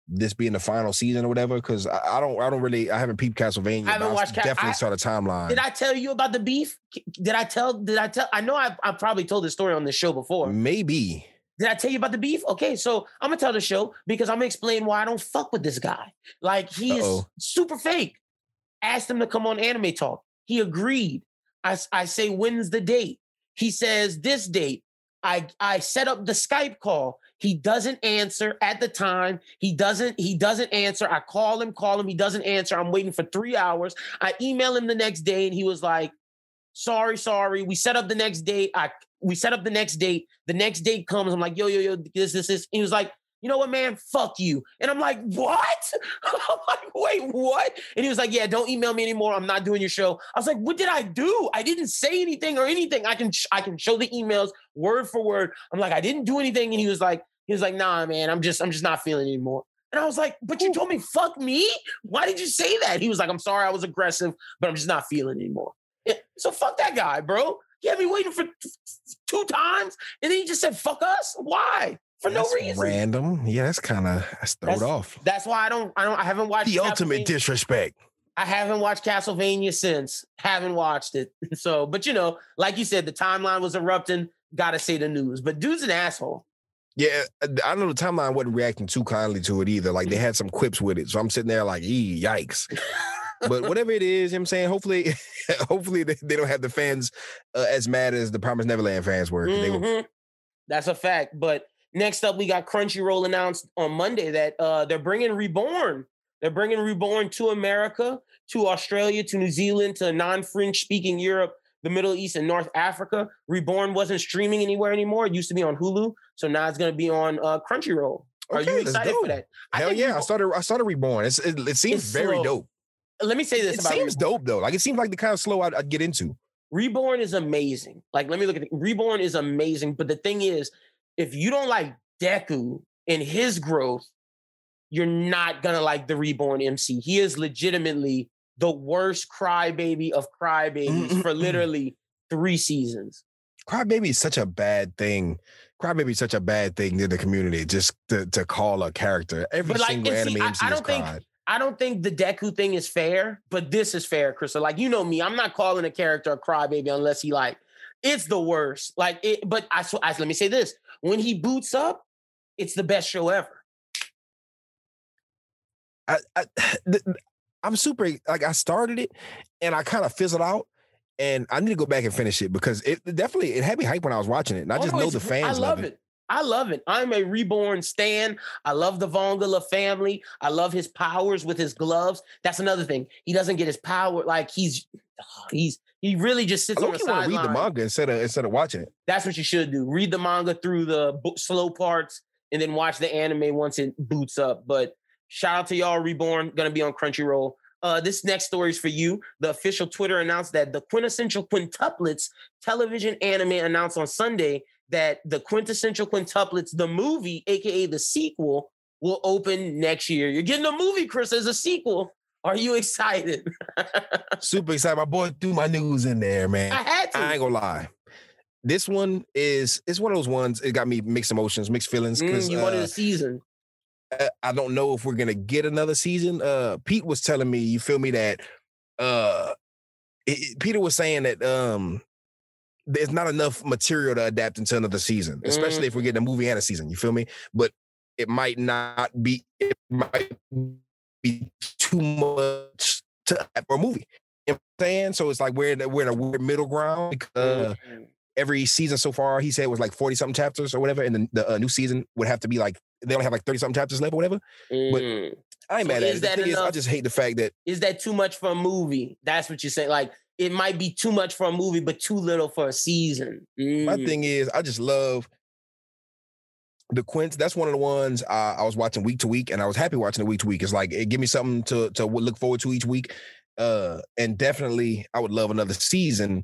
this being the final season or whatever because I, I, don't I don't really I haven't peeped Castlevania. I haven't watched. definitely I, saw the timeline. Did I tell you about the beef? Did I tell? Did I tell? I know I I probably told this story on this show before. Maybe. Did I tell you about the beef? Okay, so I'm gonna tell the show because I'm gonna explain why I don't fuck with this guy. Like he is super fake. Asked him to come on Anime Talk. He agreed. I I say when's the date? He says this date. I I set up the Skype call. He doesn't answer at the time. He doesn't, he doesn't answer. I call him, call him, he doesn't answer. I'm waiting for three hours. I email him the next day and he was like, sorry, sorry. We set up the next date. I we set up the next date. The next date comes. I'm like, yo, yo, yo, this, this, this. He was like, you know what, man, fuck you. And I'm like, what? I'm like, wait, what? And he was like, yeah, don't email me anymore. I'm not doing your show. I was like, what did I do? I didn't say anything or anything. I can I can show the emails word for word. I'm like, I didn't do anything. And he was like, he was like, nah, man, I'm just I'm just not feeling anymore. And I was like, but you told me fuck me? Why did you say that? He was like, I'm sorry, I was aggressive, but I'm just not feeling anymore. Yeah, so fuck that guy, bro. He had me waiting for two times, and then he just said, fuck us. Why? For that's no reason. Random. Yeah, that's kind of that's That's- off. That's why I don't I don't I haven't watched The ultimate disrespect. I haven't watched Castlevania since. Haven't watched it. So, but you know, like you said, the timeline was erupting. Gotta say the news. But dude's an asshole. Yeah, uh, I know the timeline wasn't reacting too kindly to it either. Like they had some quips with it, so I'm sitting there like, "Ee, yikes!" But whatever it is, you know what I'm saying. Hopefully, hopefully they, they don't have the fans uh, as mad as the Promised Neverland fans were. they were. That's a fact. But next up, we got Crunchyroll announced on Monday that uh, they're bringing Reborn. They're bringing Reborn to America, to Australia, to New Zealand, to non-French speaking Europe, the Middle East, and North Africa. Reborn wasn't streaming anywhere anymore. It used to be on Hulu, so now it's going to be on uh, Crunchyroll. Are you excited for that? I Hell yeah! I started. I started reborn. It's, it, it seems very slow. dope. Let me say this It about seems Reborn. dope though. Like it seems like the kind of slow I'd, I'd get into. Reborn is amazing. Like, let me look at it. Reborn is amazing. But the thing is, if you don't like Deku and his growth, you're not gonna like the Reborn MC. He is legitimately the worst crybaby of crybabies for literally three seasons. Crybaby is such a bad thing. Crybaby is such a bad thing to the community. Just to, to call a character every like, single and see, anime I- I is don't think- cried. I don't think the Deku thing is fair, but this is fair, Crystal. Like, you know me, I'm not calling a character a crybaby unless he like it's the worst. Like it, but I, sw- I let me say this: when he boots up, it's the best show ever. I, I I'm super like I started it and I kind of fizzled out. And I need to go back and finish it because it it definitely it had me hype when I was watching it. And I Oh, just no, know the fans I love it. I love it. I'm a reborn stan. I love the Vongola family. I love his powers with his gloves. That's another thing. He doesn't get his power like he's he's he really just sits I on the to read the manga instead of instead of watching it. That's what you should do. Read the manga through the bo- slow parts and then watch the anime once it boots up. But shout out to y'all, Reborn, gonna be on Crunchyroll. Uh, this next story is for you. The official Twitter announced that the quintessential quintuplets television anime announced on Sunday that the quintessential quintuplets, the movie, aka the sequel, will open next year. You're getting a movie, Chris, as a sequel. Are you excited? Super excited. My boy threw my news in there, man. I had to. I ain't gonna lie. This one is it's one of those ones. It got me mixed emotions, mixed feelings. Mm, Because you wanted a season. uh, I don't know if we're gonna get another season. Uh, Pete was telling me, you feel me, that uh, it- Peter was saying that um, there's not enough material to adapt into another season, especially if we're getting a movie and a season. You feel me? But it might not be. It might be too much to for a movie. You know what I'm saying? So it's like we're in, a- we're in a weird middle ground. because, Uh, Mm. every season so far, he said was like 40 something chapters or whatever. And the, the uh, new season would have to be like, they only have like 30 something chapters left or whatever. Mm. I ain't So mad at it. The that thing is, I just hate the fact that is that too much for a movie? That's what you're saying. Like it might be too much for a movie, but too little for a season. my Mm. thing is, I just love the Quince. That's one of the ones uh, I was watching week to week, and I was happy watching it week to week. It's like it give me something to to look forward to each week. Uh, and definitely, I would love another season.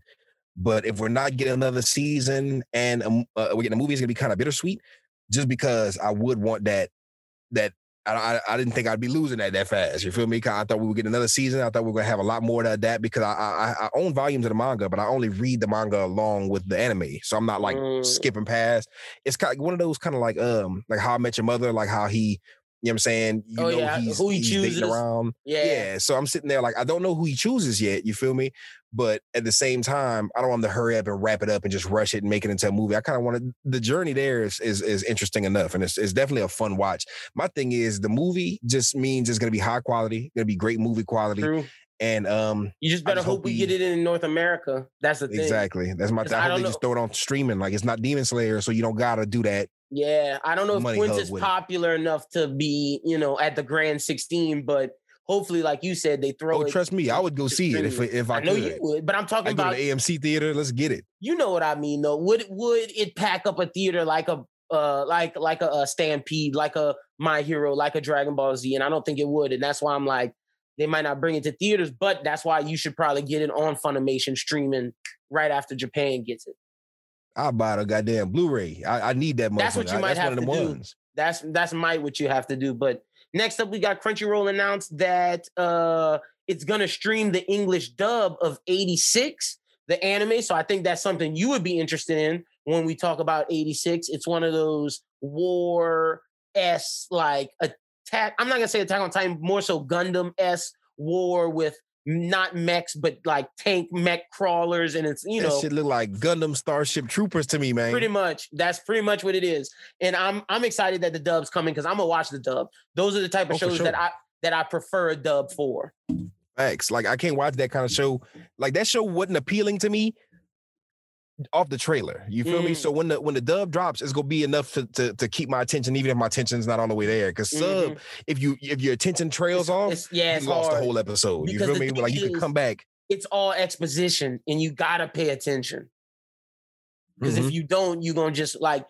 But if we're not getting another season and um, uh, we're getting a movie, it's gonna be kind of bittersweet. Just because I would want that that I, I I didn't think I'd be losing that that fast. You feel me? I thought we would get another season. I thought we were gonna have a lot more to adapt because I I, I own volumes of the manga, but I only read the manga along with the anime, so I'm not like Mm. skipping past. It's kind of one of those kind of like um like How I Met Your Mother, like how he. You know what I'm saying? You Oh, know yeah, he's, who he he's chooses. around. yeah. Yeah. So I'm sitting there like I don't know who he chooses yet. You feel me? But at the same time, I don't want him to hurry up and wrap it up and just rush it and make it into a movie. I kind of wanted the journey there is, is is interesting enough, and it's it's definitely a fun watch. My thing is the movie just means it's gonna be high quality, gonna be great movie quality, True. and um You just better just hope hope we we- get it in North America. That's the thing. exactly that's my. Th- I I hope they just throw it on streaming. Like it's not Demon Slayer, so you don't gotta do that. Yeah. I don't know if Money Quince is with it. popular enough to be, you know, at the Grand 16, but hopefully, like you said, they throw it. Oh, trust me, I would go see it if if I, I know could. you would, but I'm talking I about the AMC theater. Let's get it. you know what I mean though. Would would it pack up a theater like a uh like like a, a Stampede, like a My Hero, like a Dragon Ball Z, and I don't think it would. And that's why I'm like, they might not bring it to theaters, but that's why you should probably get it on Funimation streaming right after Japan gets it. I'll buy the goddamn Blu-ray. I, I need that. That's what you. I- might have to do. ones. That's that's might what you have to do. But next up, we got Crunchyroll announced that uh it's gonna stream the English dub of 86, the anime. So I think that's something you would be interested in when we talk about 86. It's one of those war s like attack. I'm not gonna say Attack on Titan, more so Gundam s war with not mechs, but like tank mech crawlers, and it's you that know shit look like Gundam Starship Troopers to me, man. Pretty much. That's pretty much what it is. And I'm I'm excited that the dub's coming because I'm gonna watch the dub. Those are the type of Oh, shows that. I that I prefer a dub for. Facts. Like I can't watch that kind of show. Like that show wasn't appealing to me off the trailer. You feel me? Mm. So when the when the dub drops, it's gonna be enough to to, to keep my attention, even if my attention's not on the way there. Because sub, Mhm. if you if your attention trails It's- off, it's- yeah, you it's lost hard. the whole episode. Because you feel me? Like you can come back. It's all exposition, and you gotta pay attention. Because Mhm. if you don't, you're gonna just like,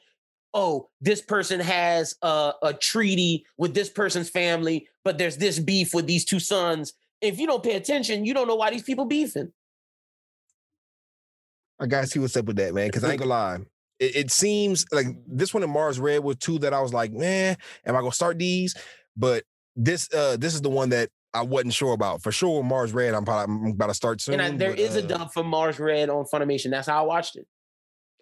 oh, this person has a, a treaty with this person's family, but there's this beef with these two sons. If you don't pay attention, you don't know why these people beefing. I gotta see what's up with that, man. Because I ain't gonna lie. It, it seems like this one and Mars Red were two that I was like, man, am I gonna start these? But this uh this is the one that I wasn't sure about. For sure, Mars Red, I'm probably I'm about to start soon. and I, there but, is a uh, dub for Mars Red on Funimation. That's how I watched it.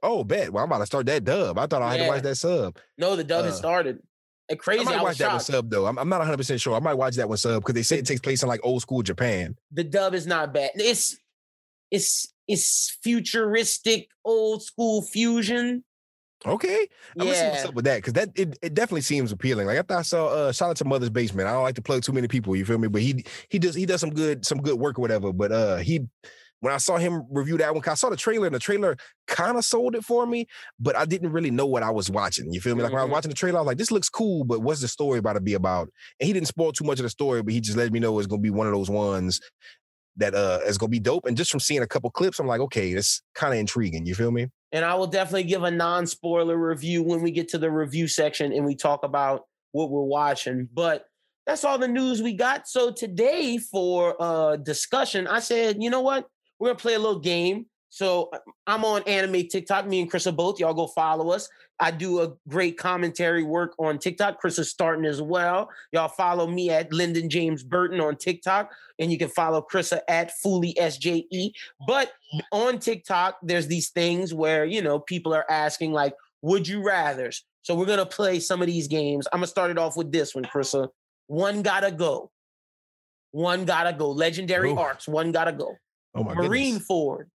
Oh, bet. Well, I'm about to start that dub. I thought I had to watch that sub. No, the dub has Uh, started. And I crazy, might I, watch was that one sub though. I'm, I'm not 100 percent sure. I might watch that one sub because they say it takes place in like old school Japan. The dub is not bad. It's it's it's futuristic, old school fusion. Okay, I'm gonna see what's up with that because that it, it definitely seems appealing. Like after I saw uh shout out to Mother's Basement. I don't like to plug too many people. You feel me? But he he does he does some good some good work or whatever. But uh he when I saw him review that one, I saw the trailer and the trailer kind of sold it for me, but I didn't really know what I was watching. You feel me? Like when I was Mhm. watching the trailer, I was like, this looks cool, but what's the story about to be about? And he didn't spoil too much of the story, but he just let me know it's gonna be one of those ones that uh is gonna be dope. And just from seeing a couple clips, I'm like, okay, it's kind of intriguing. You feel me? and I will definitely give a non-spoiler review when we get to the review section and we talk about what we're watching. But that's all the news we got. So today for uh discussion, I said, you know what? We're gonna play a little game. So uh, I'm on anime TikTok. Me and Chris are both. Y'all go follow us. I do a great commentary work on TikTok. Chris is starting as well. Y'all follow me at Lyndon James Burton on TikTok, and you can follow Chrissa at Fooly SJE. But on TikTok, there's these things where you know people are asking like, "Would you rather's?" So we're gonna play some of these games. I'm gonna start it off with this one, Chrissa. One gotta go. One gotta go. Legendary Ooh. arcs. One gotta go. Oh my Marine goodness. Ford,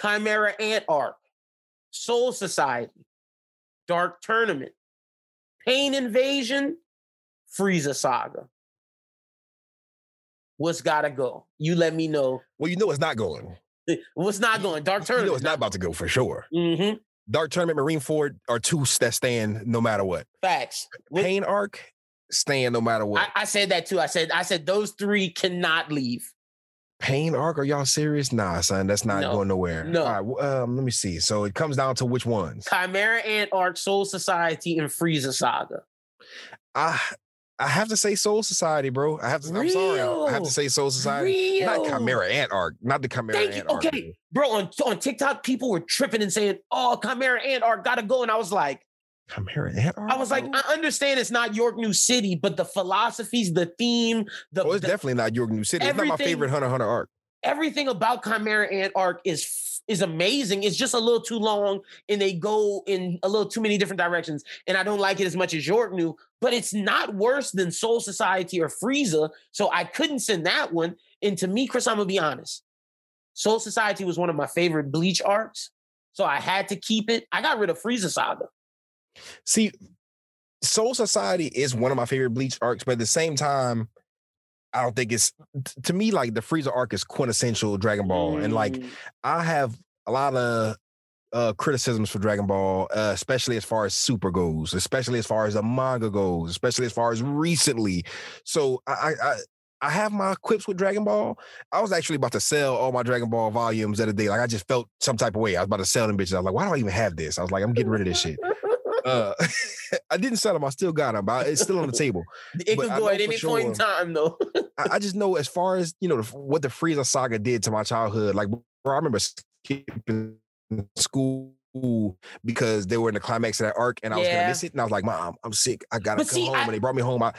Chimera Ant Arc, Soul Society, Dark Tournament, Pain Invasion, Frieza Saga. What's gotta go? You let me know. Well, you know it's not going. What's not going? Dark You Tournament. know it's not about to go for sure. hmm Dark Tournament, Marine Ford are two that stand no matter what. Facts. Pain Arc stand no matter what. I, I said that too. I said I said those three cannot leave. Pain Arc, are y'all serious? Nah, son, that's not No. going nowhere. No. All right, um, let me see. So it comes down to which ones. Chimera Ant Arc, Soul Society, and Frieza Saga. I I have to say Soul Society, bro. I have to. I'm sorry. I have to say Soul Society. Not Chimera Ant Arc. Not the Chimera Thank you. Ant Arc. Okay, bro. On on TikTok, people were tripping and saying, "Oh, Chimera Ant Arc gotta go," and I was like, Chimera Ant Arc. I was like. I understand it's not York New City, but the philosophies, the theme, the, oh, it's the- definitely not York New City. It's not my favorite Hunter Hunter arc. everything about Chimera Ant Arc is is amazing. It's just a little too long, and they go in a little too many different directions. And I don't like it as much as York New, but it's not worse than Soul Society or Frieza. So I couldn't send that one. And to me, Chris, I'm gonna be honest. Soul Society was one of my favorite Bleach arcs, so I had to keep it. I got rid of Frieza Saga. See, Soul Society is one of my favorite Bleach arcs, but at the same time, I don't think it's to me like the Frieza arc is quintessential Dragon Ball, and like Mm, I have a lot of uh criticisms for Dragon Ball, uh, especially as far as Super goes, especially as far as the manga goes, especially as far as recently. So I I. I I have my quips with Dragon Ball. I was actually about to sell all my Dragon Ball volumes the other day. Like I just felt some type of way. I was about to sell them bitches. I was like, why do I even have this? I was like, I'm getting rid of this shit. Uh, I didn't sell them. I still got them, but it's still on the table. It But could go at any point in time, though. I, I just know as far as you know the, what the Frieza saga did to my childhood. Like, bro, I remember skipping school because they were in the climax of that arc, and I was Yeah. gonna miss it. And I was like, "Mom, I'm sick. I gotta But come see, home." I- and they brought me home. I,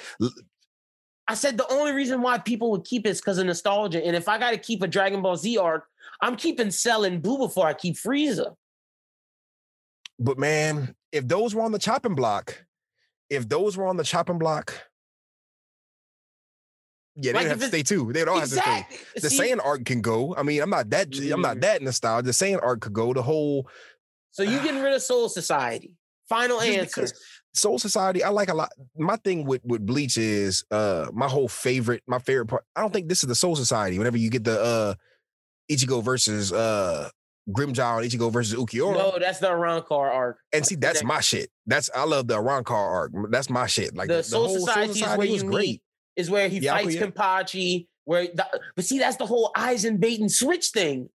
I said the only reason why people would keep it is because of nostalgia. And if I got to keep a Dragon Ball Z arc, I'm keeping Cell and Boo before I keep Frieza. but man, if those were on the chopping block, if those were on the chopping block, yeah, they'd if have to stay too. They'd all have to stay. The See? Saiyan arc can go. I mean, I'm not that. I'm not Mm. that nostalgic. The saying art could go. The whole So you getting rid of Soul Society? Final answer. Soul Society, I like a lot. My thing with with Bleach is uh my whole favorite, my favorite part. I don't think this is the Soul Society. Whenever you get the uh Ichigo versus uh Grimmjow and Ichigo versus Ulquiorra. No, that's the Arrancar arc. and see, that's my shit. That's I love the Arrancar arc. That's my shit. Like the, the, Soul whole Society is where you great. meet. Is where he Yeah, fights yeah. Kenpachi. Where, the, but see, that's the whole Aizen bait and switch thing.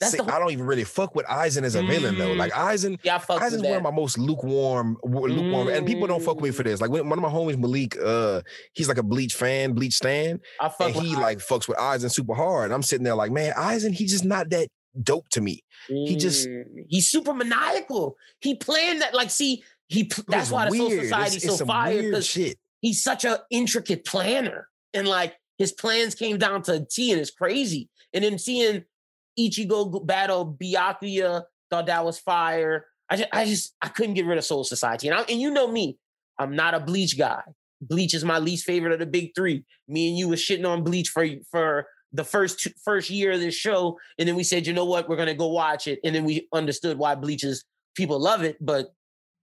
That's See, the whole, I don't even really fuck with Aizen as a villain though. Mm. Like Aizen, yeah, I fuck with Aizen's one of my most lukewarm, lukewarm, and people don't fuck with me for this. Like when, one of my homies, Malik, uh, he's like a Bleach fan, Bleach stan, I fuck and he like fucks with Aizen super hard. And I'm sitting there like, man, Aizen, he's just not that dope to me. he just- Mm, he's super maniacal. He planned that. Like, see, he that's why the Soul weird. It's- Society's it's so fire because he's such an intricate planner, and like his plans came down to a T, and it's crazy. And then seeing Ichigo battle Byakuya, thought that was fire. I just, I just, I couldn't get rid of Soul Society, and I, and you know me, I'm not a Bleach guy. Bleach is my least favorite of the big three. Me and you was shitting on Bleach for for the first two, first year of this show, and then we said, you know what, we're gonna go watch it, and then we understood why Bleach is people love it, but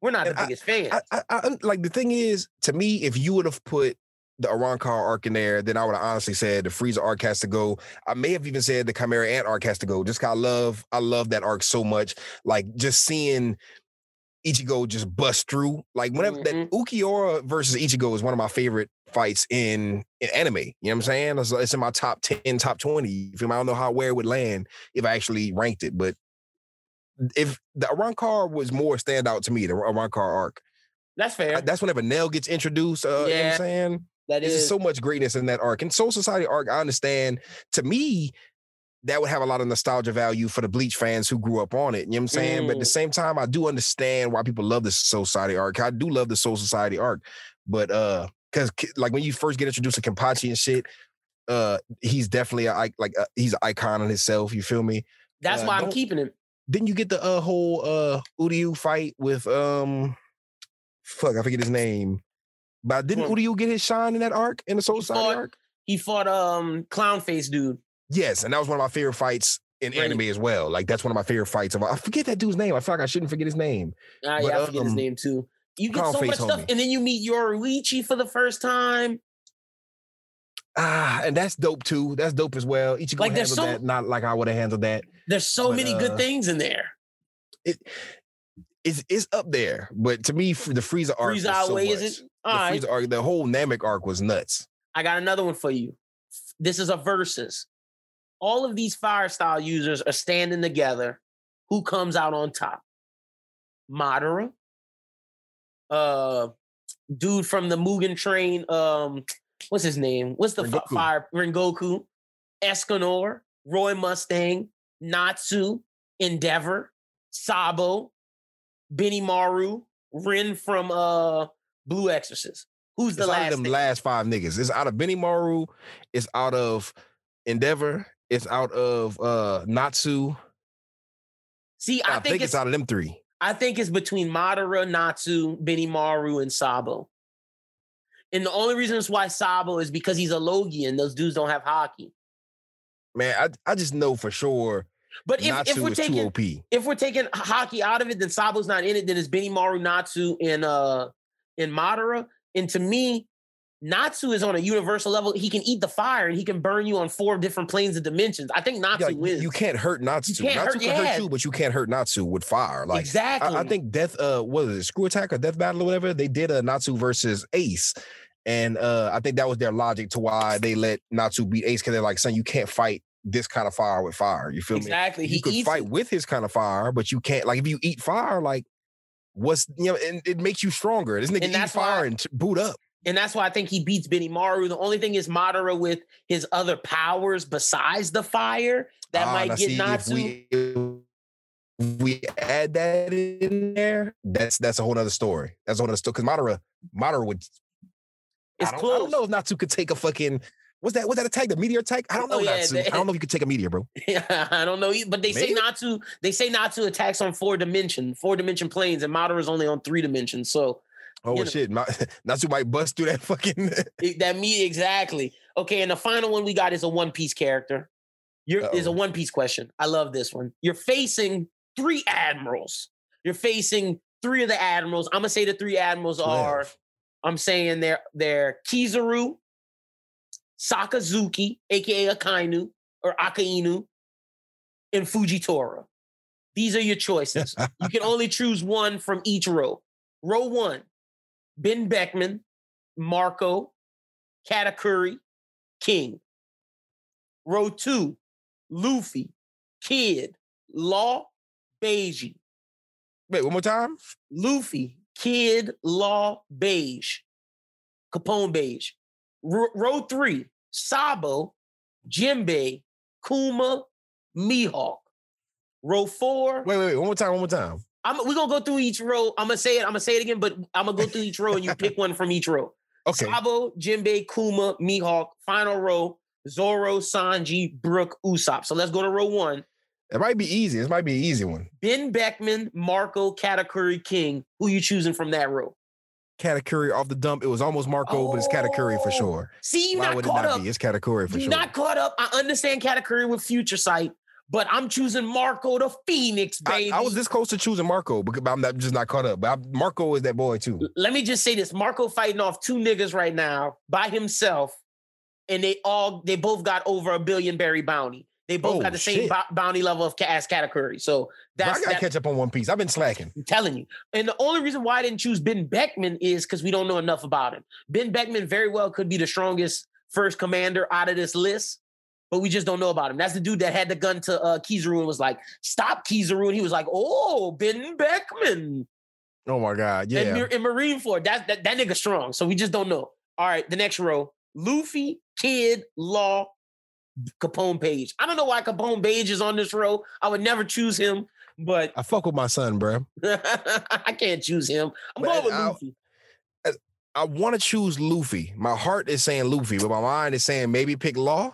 we're not And the biggest fans. I, I, I like the thing is, to me, if you would have put the Arrancar arc in there, then I would have honestly said the Frieza arc has to go. I may have even said the Chimera Ant arc has to go. Just 'cause I love, I love that arc so much. Like just seeing Ichigo just bust through. Like whenever Mhm. that Ulquiorra versus Ichigo is one of my favorite fights in in anime. You know what I'm saying? It's, it's in my top 10, top 20. You feel me? I don't know how where it would land if I actually ranked it, but if the Arrancar was more standout to me, the Arrancar arc. That's fair. I- that's whenever Nell gets introduced. Uh, you know what Yeah. I'm saying? that There's is so much greatness in that arc. And Soul Society arc, I understand. To me, that would have a lot of nostalgia value for the Bleach fans who grew up on it. You know what I'm saying? But at the Mm. same time, I do understand why people love the Soul Society arc. I do love the Soul Society arc. But uh, because like when you first get introduced to Kenpachi and shit, uh, he's definitely a, like uh he's an icon in himself. You feel me? that's uh, why I'm keeping him. Didn't you get the uh, whole uh Uryu fight with um fuck, I forget his name. But didn't. Uryu get his shine in that arc in the Soul Society fought- arc? He fought um clown face dude. Yes, and that was one of my favorite fights in Right. anime as well. Like that's one of my favorite fights. Of I forget that dude's name. I feel like I shouldn't forget his name. Ah, But, yeah, I forget his um, name too. You get so much face stuff, and then you meet Yoruichi for the first time. Ah, and that's dope too. That's dope as well. Ichigo Like, handled so- that not like I would have handled that. There's so But, many uh, good things in there. It's it's up there, but to me, the Frieza arc. Frieza so outweighs much. it. The All right, Frieza arc, the whole Namek arc was nuts. I got another one for you. This is a versus. All of these fire style users are standing together. Who comes out on top? Madara, uh, dude from the Mugen Train. Um, what's his name? What's the Rengoku. fire? Rengoku, Escanor, Roy Mustang, Natsu, Endeavor, Sabo, Benimaru, Rin from uh Blue Exorcist. Who's the it's out last? of them last five niggas. It's out of Benimaru. It's out of Endeavor. It's out of uh Natsu. See, I, I, think, it's, out of them three. I think it's between Madara, Natsu, Benimaru, and Sabo. And the only reason it's why Sabo is because he's a Logia and those dudes don't have Haki. Man, I, I just know for sure But if, if we're taking OP. if we're taking Haki out of it, then Sabo's not in it. Then it's Benimaru, Natsu, and uh and Madara. And to me, Natsu is on a universal level. He can eat the fire and he can burn you on four different planes of dimensions. I think Natsu Yeah, you- wins. you can't hurt Natsu. You can't Natsu hurt- can hurt you, but you can't hurt Natsu with fire. Like exactly. I, I think Death, uh, what is it, Screw Attack or Death Battle or whatever? They did a Natsu versus Ace. And uh, I think that was their logic to why they let Natsu beat Ace because they're like, son, you can't fight this kind of fire with fire. You feel me? exactly. You He could fight it. with his kind of fire, but you can't like if you eat fire, like what's you know, and it makes you stronger. This nigga And eat fire and t- boot up. And that's why I think he beats Benimaru. The only thing is Madara with his other powers besides the fire that Ah, might get see, Natsu. If we, if we add that in there, that's that's a whole other story. That's a whole other story. Because Madara, Madara would. it's I don't, close. I don't know if Natsu could take a fucking. was that? was that attack? The meteor attack? I don't know Oh, yeah, Natsu. I don't know if you could take a meteor, bro. Yeah, I don't know, but they say Maybe. Natsu. They say Natsu attacks on four dimension, four dimension planes, and Madara is only on three dimensions. So Oh You know- shit, Ma- Natsu might bust through that fucking. that me exactly. Okay, and the final one we got is a One Piece character. You're is a oh. One Piece question. I love this one. You're facing three admirals. You're facing three of the admirals. I'm gonna say the three admirals are. 12. I'm saying they're they're Kizaru, Sakazuki, aka Akainu or Akainu, and Fujitora. These are your choices. you can only choose one from each row. Row one, Ben Beckman, Marco, Katakuri, King. Row two, Luffy, Kid, Law, Bege. Wait, one more time. Luffy, Kid, Law, Bege, Capone Bege. R- row three, Sabo, Jimbei, Kuma, Mihawk. Row four, Wait, wait, wait. One more time. One more time. I'm, we're gonna go through each row. I'm gonna say it, I'm gonna say it again, but I'm gonna go through each row and you pick one from each row. Okay. Sabo, Jimbei, Kuma, Mihawk. Final row, Zoro, Sanji, Brook, Usopp. So let's go to row one. It might be easy. This might be an easy one. Ben Beckman, Marco, Katakuri, King. Who you choosing from that row? Katakuri off the dump. It was almost Marco, but it's Katakuri for Oh. sure. See, you Why not would it not up. be? It's Katakuri for You're sure. not caught up. I understand Katakuri with Future Sight, but I'm choosing Marco the Phoenix, I, baby. I was this close to choosing Marco, because I'm not just not caught up. But I, Marco is that boy too. Let me just say this: Marco fighting off two niggas right now by himself, and they all they both got over a billion berry bounty. They both Oh, got the same shit. bounty level of ca- category. So But I gotta that, catch up on One Piece. I've been slacking. I'm telling you. And the only reason why I didn't choose Ben Beckman is because we don't know enough about him. Ben Beckman very well could be the strongest first commander out of this list, but we just don't know about him. That's the dude that had the gun to uh, Kizaru and was like, "Stop Kizaru," and he was like, "Oh, Ben Beckman." Oh my god, yeah. And, and Marine Ford, that, that that nigga strong. So we just don't know. All right, the next row: Luffy, Kid, Law, Capone Bege. I don't know why Capone Bege is on this row. I would never choose him, but I fuck with my son, bro. I can't choose him. I'm But going with I- Luffy. I want to choose Luffy. My heart is saying Luffy, but my mind is saying maybe pick Law.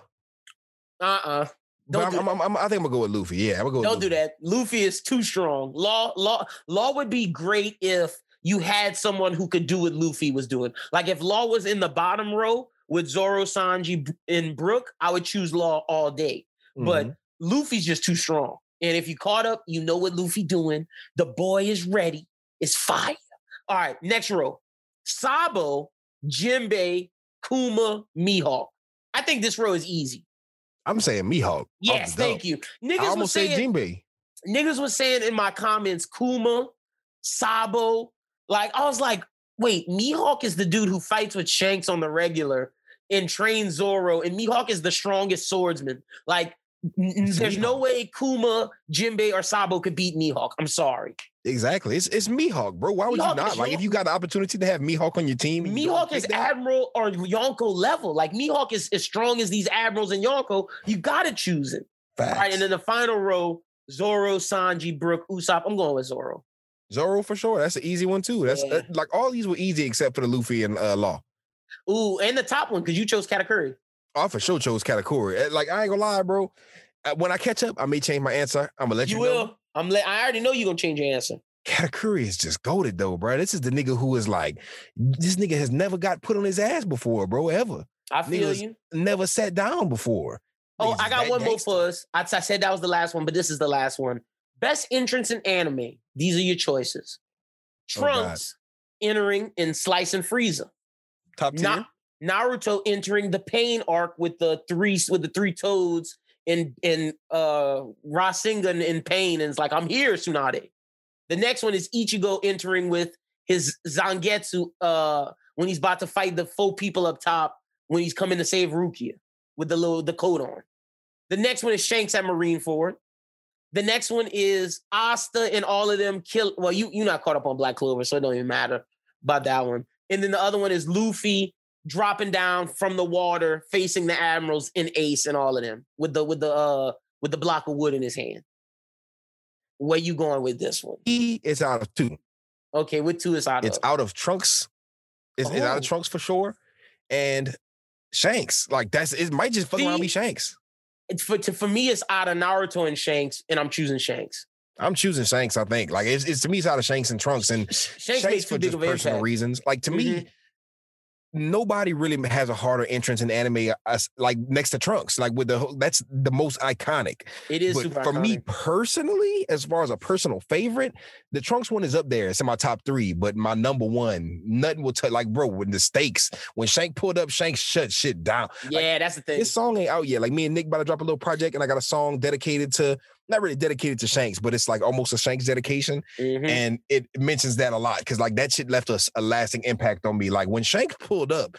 Uh-uh. But Don't I'm, do I'm, I'm, I think I'm gonna go with Luffy. Yeah, I'm gonna go. Don't do that. Luffy is too strong. Law, law, law would be great if you had someone who could do what Luffy was doing. Like if Law was in the bottom row with Zoro, Sanji, and Brook, I would choose Law all day. But Mhm. Luffy's just too strong. And if you caught up, you know what Luffy doing. The boy is ready. It's fire. All right, next row. Sabo, Jimbei, Kuma, Mihawk. I think this row is easy. I'm saying Mihawk. Yes, thank you. I Niggas was almost said Jinbei. niggas was saying in my comments, Kuma, Sabo. Like, I was like, wait, Mihawk is the dude who fights with Shanks on the regular and trains Zoro, and Mihawk is the strongest swordsman. Like, n- n- It's there's no way Kuma, Jinbei, or Sabo could beat Mihawk. I'm sorry. Exactly. It's it's Mihawk, bro. Why would Mihawk you not? Like, if you got the opportunity to have Mihawk on your team, and you Mihawk is Admiral or Yonko level. Like, Mihawk is as strong as these Admirals in Yonko. You got to choose. All right, Facts. and then the final row, Zoro, Sanji, Brook, Usopp. I'm going with Zoro. Zoro for sure. That's an easy one too. That's Yeah. uh, like all these were easy except for the Luffy and uh, Law. Ooh, and the top one, because you chose Katakuri. I for sure chose Katakuri. Uh, Like I ain't gonna lie, bro. Uh, when I catch up, I may change my answer. I'm gonna let you, You know. will. I'm. Let, I already know you're gonna change your answer. Katakuri is just goaded though, bro. This is the nigga who is like, this nigga has never got put on his ass before, bro. Ever. I feel Niggas- you. Never sat down before. Oh, Niggas I got one more for us. I, I said that was the last one, but this is the last one. Best entrance in anime. These are your choices. Oh, Trunks entering in Slice and Frieza. Top tier. Na- Naruto entering the pain arc with the three with the three toads and and uh Rasengan in pain and it's like I'm here Tsunade. The next one is Ichigo entering with his Zangetsu uh when he's about to fight the four people up top when he's coming to save Rukia with the little the coat on. The next one is Shanks at Marine Ford. The next one is Asta and all of them kill. Well, you you're not caught up on Black Clover, so it don't even matter about that one. And then the other one is Luffy dropping down from the water, facing the admirals in Ace and all of them with the with the uh with the block of wood in his hand. Where you going with this one? He is out of two. Okay, with two is out It's of. It's out of Trunks. It's, it's out Oh. of Trunks for sure. And Shanks. Like that's it might just fuck around be Shanks. It's for to, for me, it's out of Naruto and Shanks, and I'm choosing Shanks. I'm choosing Shanks, I think. Like it's, it's to me, it's out of Shanks and Trunks. And Shanks, Shanks for just personal impact. reasons. Like to Mhm. me, nobody really has a harder entrance in anime uh, as like next to Trunks. Like with the whole- that's the most iconic. It is for me personally, as far as a personal favorite, the Trunks one is up there. It's in my top three, but my number one, nothing will touch. Like, bro, when the stakes, when Shank pulled up, Shank shut shit down. Yeah, that's the thing. This song ain't out yet. Like me and Nick about to drop a little project, and I got a song dedicated to not really dedicated to Shanks, but it's like almost a Shanks dedication. Mhm. And it mentions that a lot because like that shit left us a lasting impact on me. Like when Shanks pulled up,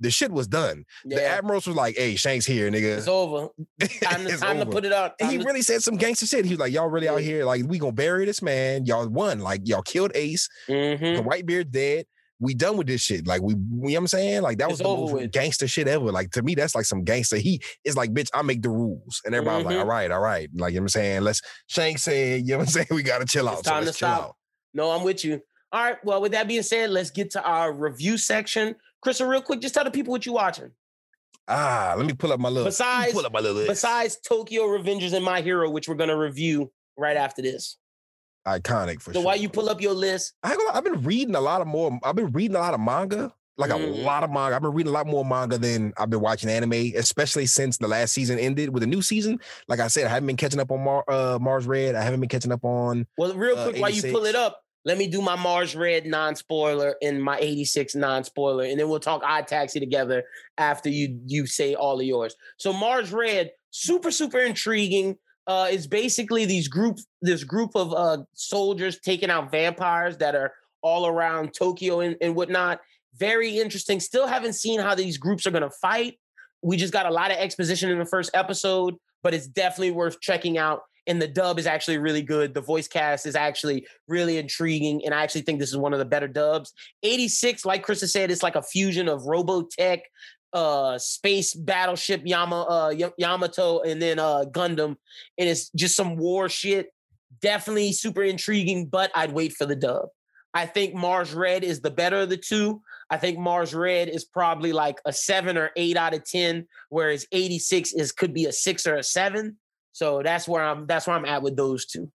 the shit was done. The admirals was like, "Hey, Shanks here, nigga." it's over. Time, to, It's time to put it out. He to- really said some gangster shit. He was like, "Y'all really out here? Like, we gonna bury this man? Y'all won. Like, y'all killed Ace. Mhm. The Whitebeard dead. We done with this shit. Like, we, you know what I'm saying? Like, that was It's the most with. gangster shit ever. Like, to me, that's like some gangster. He is like, bitch, I make the rules. And everybody's Mhm. like, all right, all right. Like, you know what I'm saying? Let's Shank said, you know what I'm saying? We gotta chill out. It's So time to let's chill stop. out. No, I'm with you. All right. Well, with that being said, let's get to our review section. Krista, real quick, just tell the people what you watching. Ah, let me pull up my little Besides- pull up my little list. Besides Tokyo Revengers and My Hero, which we're gonna review right after this. Iconic for sure. So why you pull up your list, I I've been reading a lot of more. I've been reading a lot of manga, like Mm. a lot of manga. I've been reading a lot more manga than I've been watching anime, especially since the last season ended with a new season. Like I said, I haven't been catching up on Mar- uh, Mars Red. I haven't been catching up on. well, real Uh, quick, while you pull it up, let me do my Mars Red non-spoiler and my 86 non-spoiler, and then we'll talk Odd Taxi together after you you say all of yours. So Mars Red, super, super intriguing. Uh, it's basically these group, this group of uh soldiers taking out vampires that are all around Tokyo and, and whatnot. Very interesting. Still haven't seen how these groups are gonna fight. We just got a lot of exposition in the first episode, but it's definitely worth checking out. And the dub is actually really good. The voice cast is actually really intriguing. And I actually think this is one of the better dubs. 86, like Krista said, it's like a fusion of Robotech, uh, space battleship Yama, uh, Yamato, and then uh, Gundam. And it's just some war shit. Definitely super intriguing, but I'd wait for the dub. I think Mars Red is the better of the two. I think Mars Red is probably like a seven or eight out of 10, whereas 86 is could be a six or a seven. So that's where I'm that's where I'm at with those two.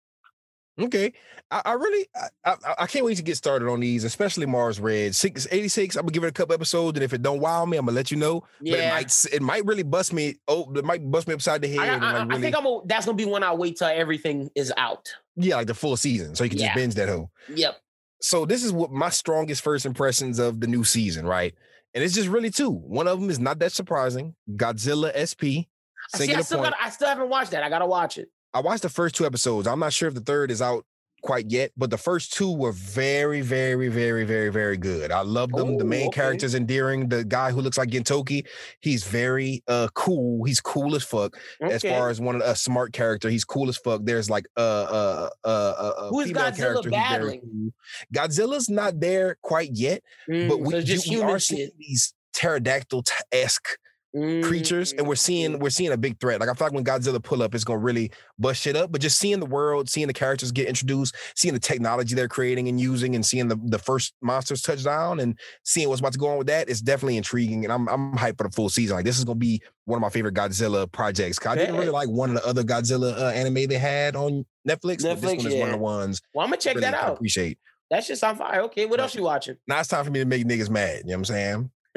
Okay, I, I really, I, I, I can't wait to get started on these, especially Mars Red. Six, 86, I'm gonna give it a couple episodes, and if it don't wow me, I'm gonna let you know. But it Yeah. might, it might really bust me. Oh, it might bust me upside the head. I, I- like I really, think I'm a, that's gonna be when I'll wait till everything is out. yeah, like the full season, so you can Yeah. just binge that whole. Yep. so this is what my strongest first impressions of the new season, right? And it's just really two. One of them is not that surprising. Godzilla SP. See, I still got I still haven't watched that. I gotta watch it. I watched the first two episodes. I'm not sure if the third is out quite yet, but the first two were very, very, very, very, very good. I love them. the Oh, main okay. character's endearing. The guy who looks like Gintoki, he's very uh cool. He's cool as fuck. As far as one of a smart character, he's cool as fuck. There's like uh uh uh uh, uh Who is female Godzilla character who's battling? cool. Godzilla's not there quite yet, but Mm, we, so just we are seeing these pterodactyl esque creatures, and we're seeing Mm. we're seeing a big threat. Like I feel like when Godzilla pull up, it's gonna really bust shit up. But just seeing the world, seeing the characters get introduced, seeing the technology they're creating and using, and seeing the, the first monsters touch down, and seeing what's about to go on with that, it's definitely intriguing. And I'm I'm hyped for the full season. Like this is gonna be one of my favorite Godzilla projects. I didn't really like one of the other Godzilla uh, anime they had on Netflix. but this Netflix, one is one of the ones Well, I'm gonna check really that out. appreciate. That shit sound fire. Okay, what Right. else you watching? Now it's time for me to make niggas mad. You know what I'm saying?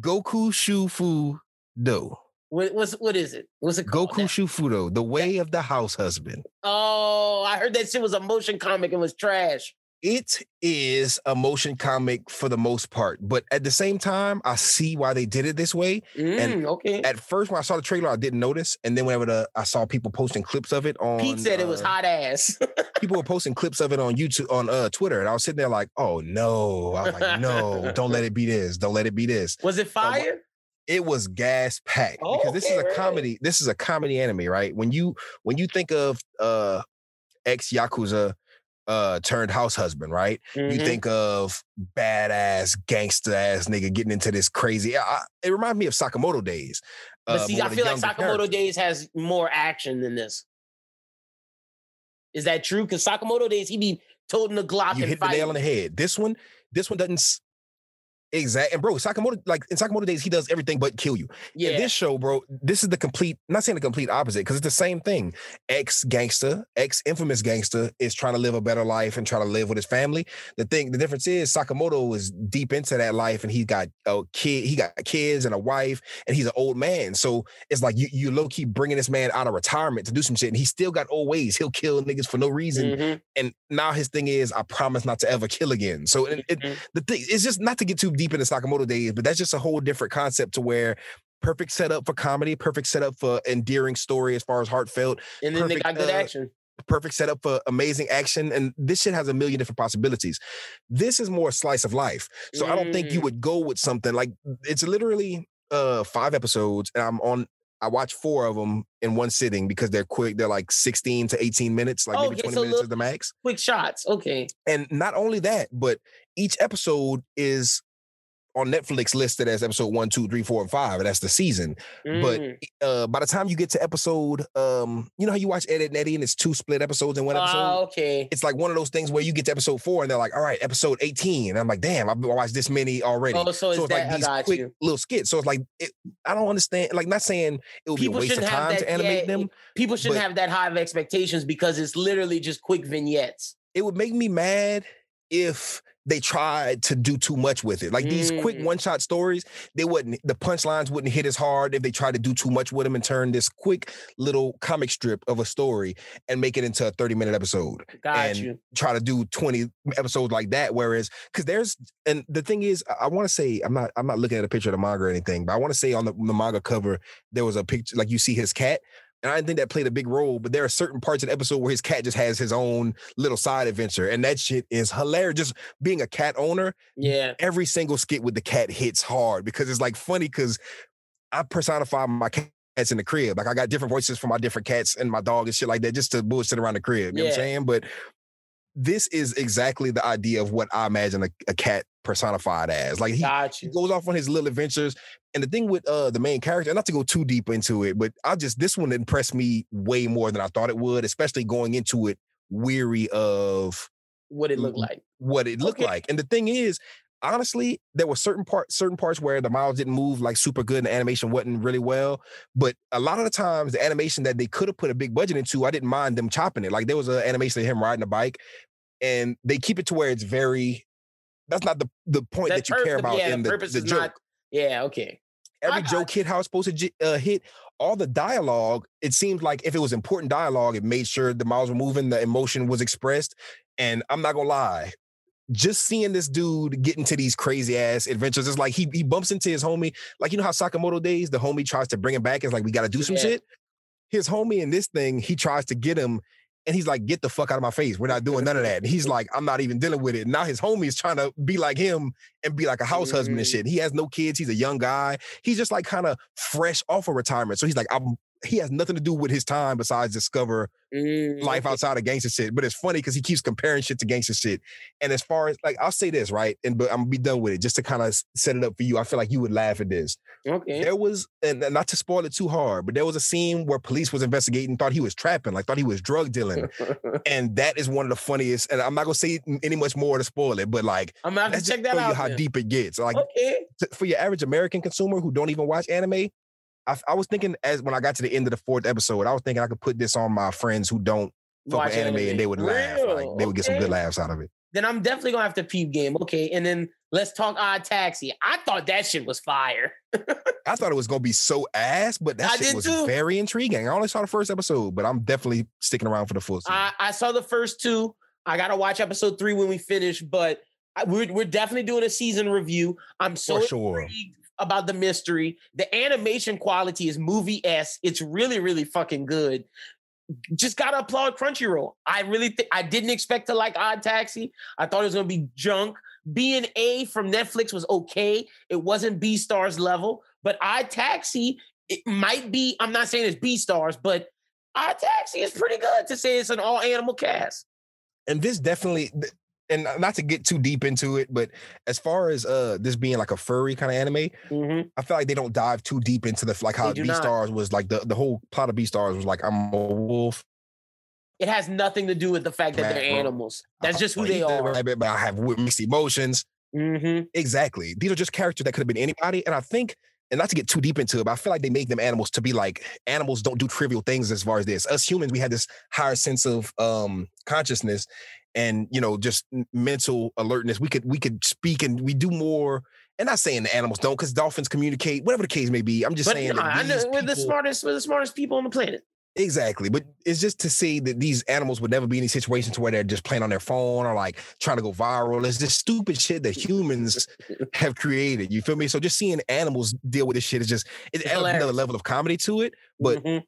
Goku Shufu Do. what, what's what is it? What's it called? Goku Shufudo, the way of the house husband. Oh, I heard that shit was a motion comic and was trash. It is a motion comic for the most part, but at the same time, I see why they did it this way. Mm, okay. At first, when I saw the trailer, I didn't notice, and then whenever the, I saw people posting clips of it on, Pete said it was uh, hot ass. People were posting clips of it on YouTube, on uh, Twitter, and I was sitting there like, "Oh no!" I was like, "No, don't let it be this. Don't let it be this." was it fire? it was gas packed Oh, because this is okay, a right. comedy. This is a comedy anime, right? When you when you think of uh ex yakuza uh turned house husband, right? You Mhm. think of badass gangster ass nigga getting into this crazy. I, it reminds me of Sakamoto days. But uh, see, I feel like Sakamoto character. Days has more action than this. Is that true? Because Sakamoto Days, he be toting the Glock You and hit the nail on the head. This one, this one doesn't. S- Exact and bro, Sakamoto like in Sakamoto days, he does everything but kill you. Yeah, In this show, bro, this is the complete, not saying the complete opposite, because it's the same thing. Ex gangster, ex infamous gangster is trying to live a better life and trying to live with his family. The thing, the difference is Sakamoto is deep into that life and he got a kid, he got kids and a wife, and he's an old man. So it's like you, you low key bringing this man out of retirement to do some shit, and he still got old ways. He'll kill niggas for no reason. Mhm, And now his thing is, I promise not to ever kill again. So it, mhm. the thing it's just not to get too deep into Sakamoto days, but that's just a whole different concept to where perfect setup for comedy, perfect setup for endearing story as far as heartfelt, and then they perfect, got good uh, action. perfect setup for amazing action. And this shit has a million different possibilities. This is more slice of life. So I don't think you Mm. would go with something like it's literally uh five episodes, and I'm on I watch four of them in one sitting because they're quick. They're like 16 to 18 minutes, like maybe 20 so minutes is the max. Quick shots. Okay. And not only that, but each episode is on Netflix listed as episode one, two, three, four, and five, and that's the season. But Mm. uh, by the time you get to episode, um, you know how you watch Ed, Ed and Eddie and it's two split episodes in one episode? Ah, okay. It's like one of those things where you get to episode four and they're like, all right, episode 18. And I'm like, damn, I've watched this many already. Oh, so, so it's like that I these quick you. little skits. So it's like, it, I don't understand. Like, not saying it would People be a waste of time that. to animate yeah, them. People shouldn't have that high of expectations because it's literally just quick vignettes. it would make me mad if they tried to do too much with it. Like these quick Mm. one shot stories, they wouldn't, the punchlines wouldn't hit as hard if they tried to do too much with them and turn this quick little comic strip of a story and make it into a 30 minute episode. Got And you. Try to do 20 episodes like that. Whereas, because there's, and the thing is, I, want to say, I'm not, I'm not looking at a picture of the manga or anything, but I want to say on the, the manga cover, there was a picture, like you see his cat. And I didn't think that played a big role, but there are certain parts of the episode where his cat just has his own little side adventure. And that shit is hilarious. Just being a cat owner, Yeah. every single skit with the cat hits hard because it's like funny because I personify my cats in the crib. Like I got different voices for my different cats and my dog and shit like that just to bullshit around the crib. You know what I'm saying? But this is exactly the idea of what I imagine a, a cat personified as. Like he, he goes off on his little adventures. And the thing with uh the main character, not to go too deep into it, but I just this one impressed me way more than I thought it would, especially going into it weary of What it look Mm, like. what it looked Okay. like. And the thing is, honestly, there were certain parts, certain parts where the miles didn't move like super good and the animation wasn't really well. But a lot of the times, the animation that they could have put a big budget into, I didn't mind them chopping it. Like there was an animation of him riding a bike, and they keep it to where it's very. That's not the the point that, That you care about yeah, in the the, purpose the is joke. not- Yeah. Okay. Every joke hit how it's supposed to uh, hit. All the dialogue, it seems like if it was important dialogue, it made sure the miles were moving, the emotion was expressed. And I'm not gonna lie, just seeing this dude get into these crazy ass adventures, it's like he he bumps into his homie. Like you know how Sakamoto days, the homie tries to bring him back. It's like we got to do some Yeah. shit. His homie in this thing, he tries to get him. And he's like, get the fuck out of my face. We're not doing none of that. And he's like, I'm not even dealing with it. Now his homie is trying to be like him and be like a house husband and Mm. shit. He has no kids. He's a young guy. He's just like kind of fresh off of retirement. So he's like, I'm he has nothing to do with his time besides discover Mm, life outside of gangster shit. But it's funny because he keeps comparing shit to gangster shit. And as far as like, I'll say this, right? And but I'm gonna be done with it just to kind of set it up for you. I feel like you would laugh at this. Okay. There was, and not to spoil it too hard, but there was a scene where police was investigating, thought he was trapping, like thought he was drug dealing. and that is one of the funniest. And I'm not gonna say any much more to spoil it, but like I'm gonna have to check that out. how then. deep it gets. Like Okay. t- for your average American consumer who don't even watch anime, I, I was thinking as when I got to the end of the fourth episode, I was thinking I could put this on my friends who don't fuck Watch with anime, and they would laugh. Like Real? they would get some good laughs out of it. Then I'm definitely gonna have to peep game. Okay. And then let's talk Odd Taxi. I thought that shit was fire. I thought it was gonna be so ass, but that I shit was too. very intriguing. I only saw the first episode, but I'm definitely sticking around for the full season. I, I saw the first two. I gotta watch episode three when we finish, but I, we're we're definitely doing a season review. I'm so for sure. intrigued about the mystery. The animation quality is movie s. It's really really fucking good. Just gotta applaud Crunchyroll. I really think I didn't expect to like Odd Taxi. I thought it was gonna be junk, being A from Netflix was okay. It wasn't Beastars level, but Odd Taxi it might be. I'm not saying it's Beastars, but Odd Taxi is pretty good to say it's an all animal cast. And this definitely, and not to get too deep into it, but as far as uh this being like a furry kind of anime, Mm-hmm. I feel like they don't dive too deep into the like how Beastars was like the the whole plot of Beastars was like I'm a wolf. It has nothing to do with the fact that they're animals. That's just who they are. But I have mixed emotions. Mm-hmm. Exactly. These are just characters that could have been anybody. And I think, and not to get too deep into it, but I feel like they make them animals to be like animals don't do trivial things as far as this. Us humans, we had this higher sense of um consciousness and you know, just mental alertness. We could we could speak and we do more. And I'm not saying the animals don't, because dolphins communicate, whatever the case may be. I'm just But saying that I know these we're the smartest. We're the smartest people on the planet. Exactly. But it's just to say that these animals would never be in any situations where they're just playing on their phone or like trying to go viral. It's just stupid shit that humans have created. You feel me? So just seeing animals deal with this shit is just it It's adds another level of comedy to it. But Mhm.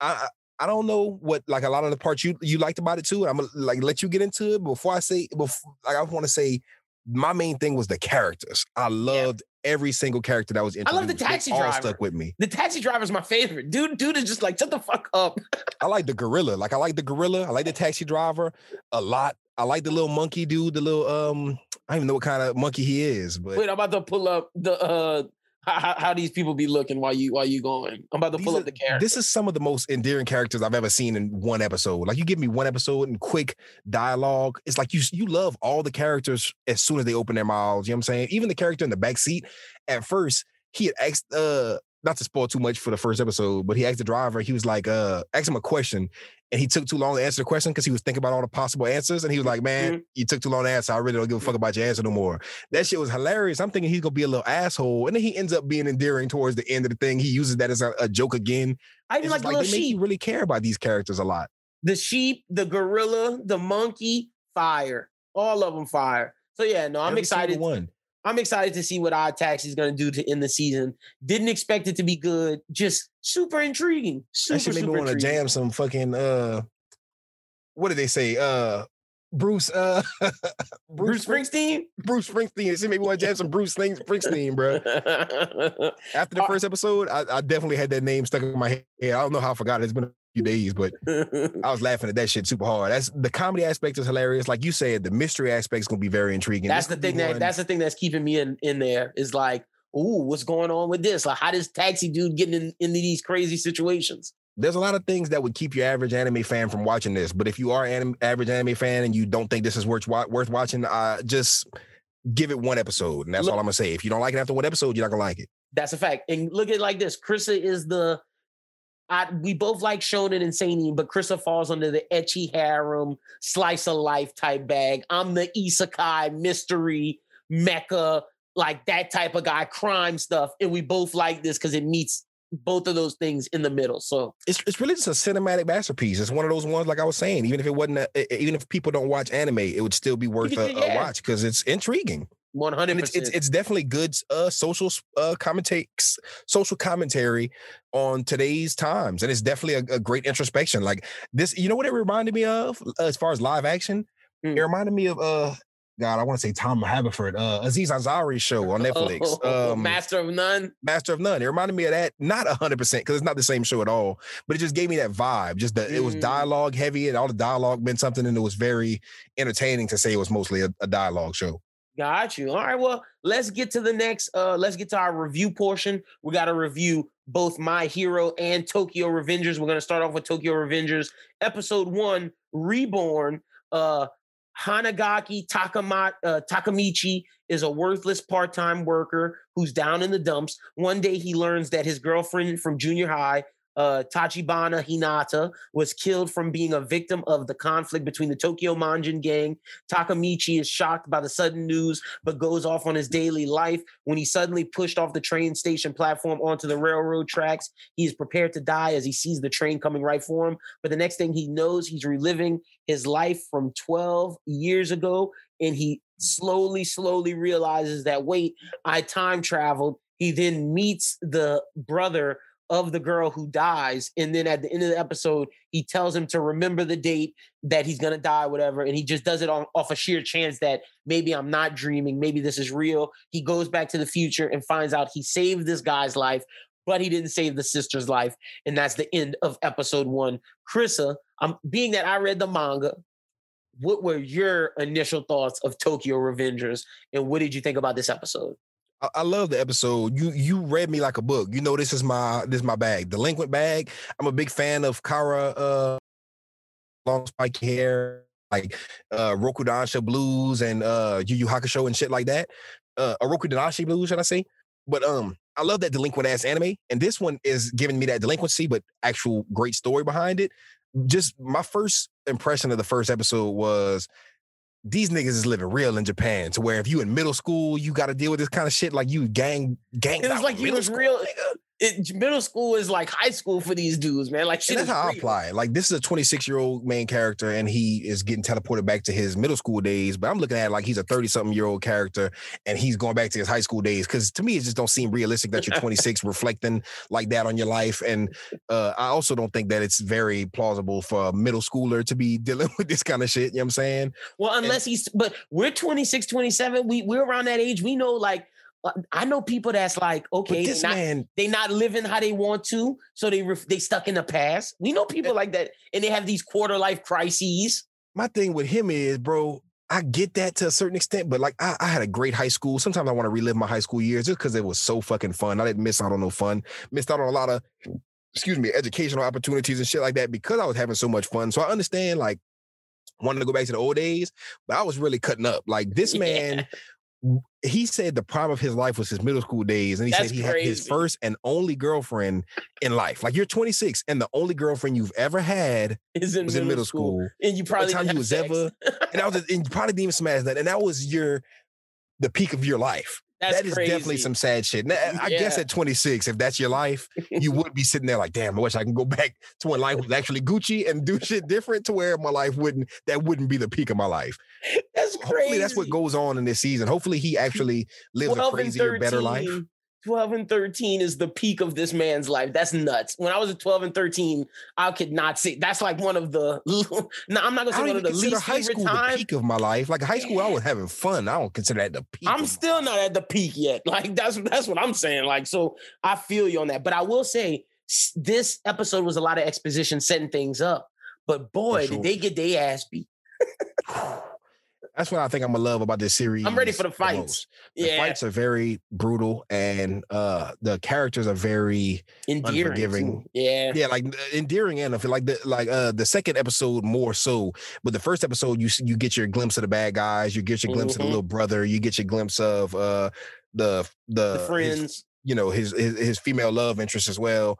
I I I don't know what like a lot of the parts you you liked about it too. I'm gonna like let you get into it before I say before like I want to say my main thing was the characters. I loved every single character that was in. I love the introduced. They taxi all driver. stuck with me. the taxi driver is my favorite. Dude, dude is just like, shut the fuck up. I like the gorilla. Like I like the gorilla. I like the taxi driver a lot. I like the little monkey dude, the little um, I don't even know what kind of monkey he is, but Wait, I'm about to pull up the uh how, how- these people be looking while you while you going. I'm about to these pull are- up the character. this is some of the most endearing characters I've ever seen in one episode. Like you give me one episode and quick dialogue. It's like you you love all the characters as soon as they open their mouths. You know what I'm saying? Even the character in the back seat, at first, he had asked uh not to spoil too much for the first episode, but he asked the driver, he was like, uh, asked him a question, and he took too long to answer the question because he was thinking about all the possible answers. And he was like, Man, you took too long to answer. I really don't give a fuck about your answer no more. That shit was hilarious. I'm thinking he's gonna be a little asshole. And then he ends up being endearing towards the end of the thing. He uses that as a, a joke again. I even It's like the little they make sheep. really care about these characters a lot. the sheep, the gorilla, the monkey, fire. All of them fire. So yeah, no, I'm Every excited. One. I'm excited to see what Odd Taxi is going to do to end the season. Didn't expect it to be good. Just super intriguing. Super, That should make me want to jam some fucking uh what did they say? Uh Bruce uh Bruce Spring- Springsteen. Bruce Springsteen. It should make me want to jam some Bruce things Springsteen, bro. After the Uh, first episode, I, I definitely had that name stuck in my head. I don't know how I forgot it. It's been a few days, but I was laughing at that shit super hard. That's the comedy aspect is hilarious. Like you said, the mystery aspect is gonna be very intriguing. that's This the thing that one- that's the thing that's keeping me in in there is like, ooh, what's going on with this? Like, how does taxi dude getting in into these crazy situations? there's a lot of things that would keep your average anime fan from watching this. But if you are an average anime fan and you don't think this is worth worth watching, uh, just give it one episode, and that's Look- all I'm gonna say. If you don't like it after one episode, you're not gonna like it. That's a fact. And look at it like this: Krissa is the. I, we both like Shonen and Seinen, but Krissa falls under the ecchi harem, slice of life type bag. I'm the isekai mystery mecha, like that type of guy, crime stuff, and we both like this because it meets both of those things in the middle. So It's it's really just a cinematic masterpiece. It's one of those ones, like I was saying, even if it wasn't, a, even if people don't watch anime, it would still be worth a, say, a watch because it's intriguing. 100. It's, it's it's definitely good uh social uh commentate social commentary on today's times and it's definitely a, a great introspection like this you know what it reminded me of as far as live action Mm. it reminded me of uh god i want to say tom haverford uh aziz ansari's show on netflix um Master of None. master of none it reminded me of that not 100% because it's not the same show at all but it just gave me that vibe just that it was Mm. dialogue heavy and all the dialogue meant something and it was very entertaining to say it was mostly a, a dialogue show Got you. All right. Well, let's get to the next. Uh, let's get to our review portion. We got to review both My Hero and Tokyo Revengers. We're gonna start off with Tokyo Revengers, episode one, Reborn. Uh, Hanagaki uh, Takamichi is a worthless part-time worker who's down in the dumps. One day he learns that his girlfriend from junior high, uh, Tachibana Hinata, was killed from being a victim of the conflict between the Tokyo Manji gang Takamichi is shocked by the sudden news, but goes off on his daily life. When he suddenly pushed off the train station platform onto the railroad tracks, he is prepared to die as he sees the train coming right for him. But the next thing he knows, he's reliving his life from 12 years ago, and he slowly, slowly realizes that wait, I time traveled. He then meets the brother of the girl who dies. And then at the end of the episode, he tells him to remember the date that he's gonna die, whatever. And he just does it on off a sheer chance that maybe I'm not dreaming, maybe this is real. He goes back to the future and finds out he saved this guy's life, but he didn't save the sister's life. And that's the end of episode one. Chrissa, I'm um, being that I read the manga. What were your initial thoughts of Tokyo Revengers, and what did you think about this episode? I, I love the episode. You you read me like a book. You know this is my this is my bag. Delinquent bag. I'm a big fan of Kara uh long spiky hair, like uh Roku Rokudansha blues and uh Yu Yu Hakusho and shit like that. Uh Oroku Danashi blues, should I say? But um I love that delinquent ass anime. And this one is giving me that delinquency, but actual great story behind it. Just my first impression of the first episode was these niggas is living real in Japan to where if you in middle school, you got to deal with this kind of shit. Like you gang, gang. It was like you was real. It, middle school is like high school for these dudes, man. Like shit And that's is how I apply it. Like this is a 26 year old main character, and he is getting teleported back to his middle school days. But I'm looking at it like he's a 30 something year old character, and he's going back to his high school days. Because to me, it just don't seem realistic that you're 26 reflecting like that on your life. And uh, I also don't think that it's very plausible for a middle schooler to be dealing with this kind of shit. You know what I'm saying? Well, unless he's, but we're 26, 27. We we're around that age. We know, like, Uh, I know people that's like, okay, they not, man, they not living how they want to, so they ref, they stuck in the past. We know people like that, and they have these quarter life crises. my thing with him is, bro, I get that to a certain extent, but like I, I had a great high school. Sometimes I want to relive my high school years just because it was so fucking fun. I didn't miss out on no fun, missed out on a lot of, excuse me, educational opportunities and shit like that because I was having so much fun. So I understand like wanting to go back to the old days, but I was really cutting up. Like this Yeah. He said the prime of his life was his middle school days, and he That's said he had his first and only girlfriend in life. Like you're 26, and the only girlfriend you've ever had Is in was in middle school. and you probably time you was sex. ever- and that was and you probably didn't even smash that. And that was your the peak of your life. That's That is definitely some sad shit. Now, I guess at 26, if that's your life, you would be sitting there like, damn, I wish I can go back to when life was actually Gucci and do shit different to where my life wouldn't, that wouldn't be the peak of my life. That's crazy. Hopefully that's what goes on in this season. Hopefully he actually lives a crazier, better life. 13 12 and 13 is the peak of this man's life. That's nuts. When I was at 12 and 13, I could not see. That's like one of the. No, I'm not gonna say one of the least high school the peak of my life. Like high school, I was having fun. I don't consider that the peak. I'm still not at the peak yet. Like that's that's what I'm saying. Like so, I feel you on that. But I will say this episode was a lot of exposition, setting things up. But boy, sure. did they get their ass beat. That's what I think I'm gonna love about this series. I'm ready for the fights. The Yeah, fights are very brutal and uh the characters are very endearing. unforgiving. Yeah, yeah like endearing and I feel like the like uh the second episode more so but the first episode you you get your glimpse of the bad guys you get your glimpse of the Mhm. little brother you get your glimpse of uh the the, the his- friends. you know his, his his female love interest as well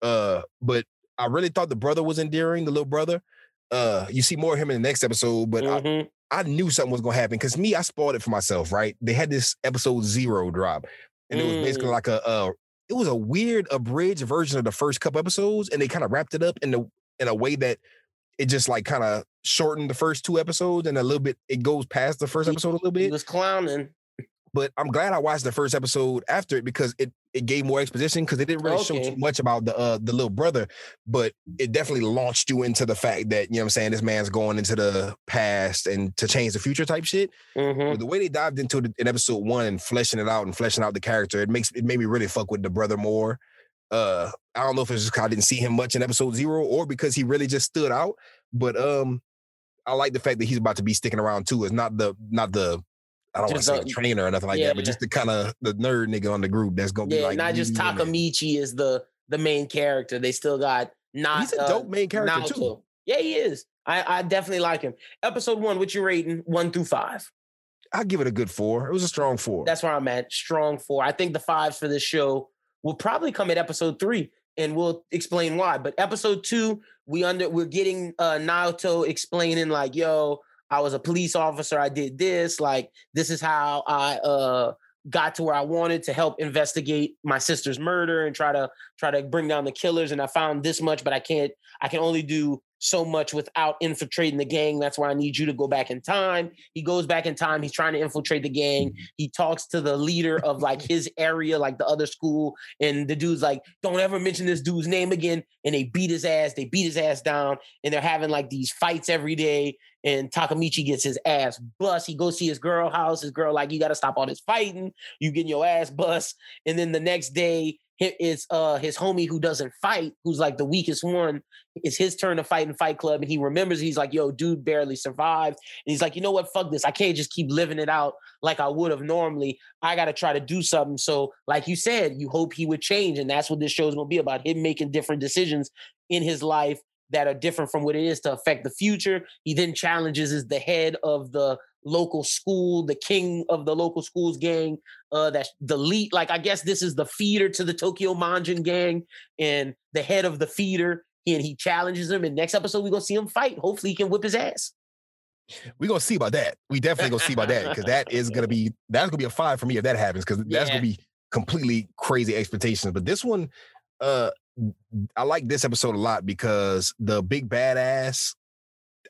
uh but I really thought the brother was endearing the little brother uh you see more of him in the next episode but I, Mhm. I knew something was gonna happen because me, I spoiled it for myself, right? They had this episode zero drop, and it was basically Mm. like a, uh, it was a weird abridged version of the first couple episodes, and they kind of wrapped it up in the in a way that it just like kind of shortened the first two episodes, and a little bit it goes past the first episode a little bit. was clowning. But I'm glad I watched the first episode after it because it it gave more exposition because they didn't really show too much about the uh the little brother, but it definitely launched you into the fact that you know what I'm saying this man's going into the past and to change the future type shit. Mhm. But the way they dived into it in episode one and fleshing it out and fleshing out the character, it makes it made me really fuck with the brother more. Uh, I don't know if it's just I didn't see him much in episode zero or because he really just stood out. But um, I like the fact that he's about to be sticking around too. It's not the not the I don't want to say the- the trainer or nothing like that, but just the kind of the nerd nigga on the group that's gonna be like not just. Takamichi is the the main character. They still got not. He's a uh, dope main character too. Naoto. Yeah, he is. I, I definitely like him. Episode one, what you rating? One through five. I give it a good four. It was a strong four. That's where I'm at. Strong four. I think the fives for this show will probably come at episode three, and we'll explain why. But episode two, we under we're getting uh Naoto explaining like, yo, I was a police officer, I did this, like this is how I uh got to where I wanted to help investigate my sister's murder and try to try to bring down the killers. And I found this much, but I can't. I can only do so much without infiltrating the gang. That's why I need you to go back in time. He goes back in time. He's trying to infiltrate the gang. Mm-hmm. He talks to the leader of like his area, like the other school. And the dude's like, don't ever mention this dude's name again. And they beat his ass. They beat his ass down. And they're having like these fights every day. And Takamichi gets his ass bust. He goes see his girl house. His girl, like, you got to stop all this fighting. You getting your ass bust. And then the next day, it's uh his homie who doesn't fight, who's like the weakest one. It's his turn to fight in Fight Club, and he remembers he's like, "Yo, dude, barely survived." And he's like, "You know what? Fuck this. I can't just keep living it out like I would have normally. I got to try to do something." So, like you said, you hope he would change, and that's what this show is going to be about: him making different decisions in his life that are different from what it is to affect the future. He then challenges as the head of the local school, the king of the local schools gang. Uh, that's the lead. Like I guess this is the feeder to the Tokyo Manji gang, and the head of the feeder. And he challenges him. And next episode, we're gonna see him fight. Hopefully, he can whip his ass. We're gonna see about that. We definitely gonna see about that because that is gonna be that's gonna be a five for me if that happens because that's Yeah. gonna be completely crazy expectations. But this one, uh, I like this episode a lot because the big badass.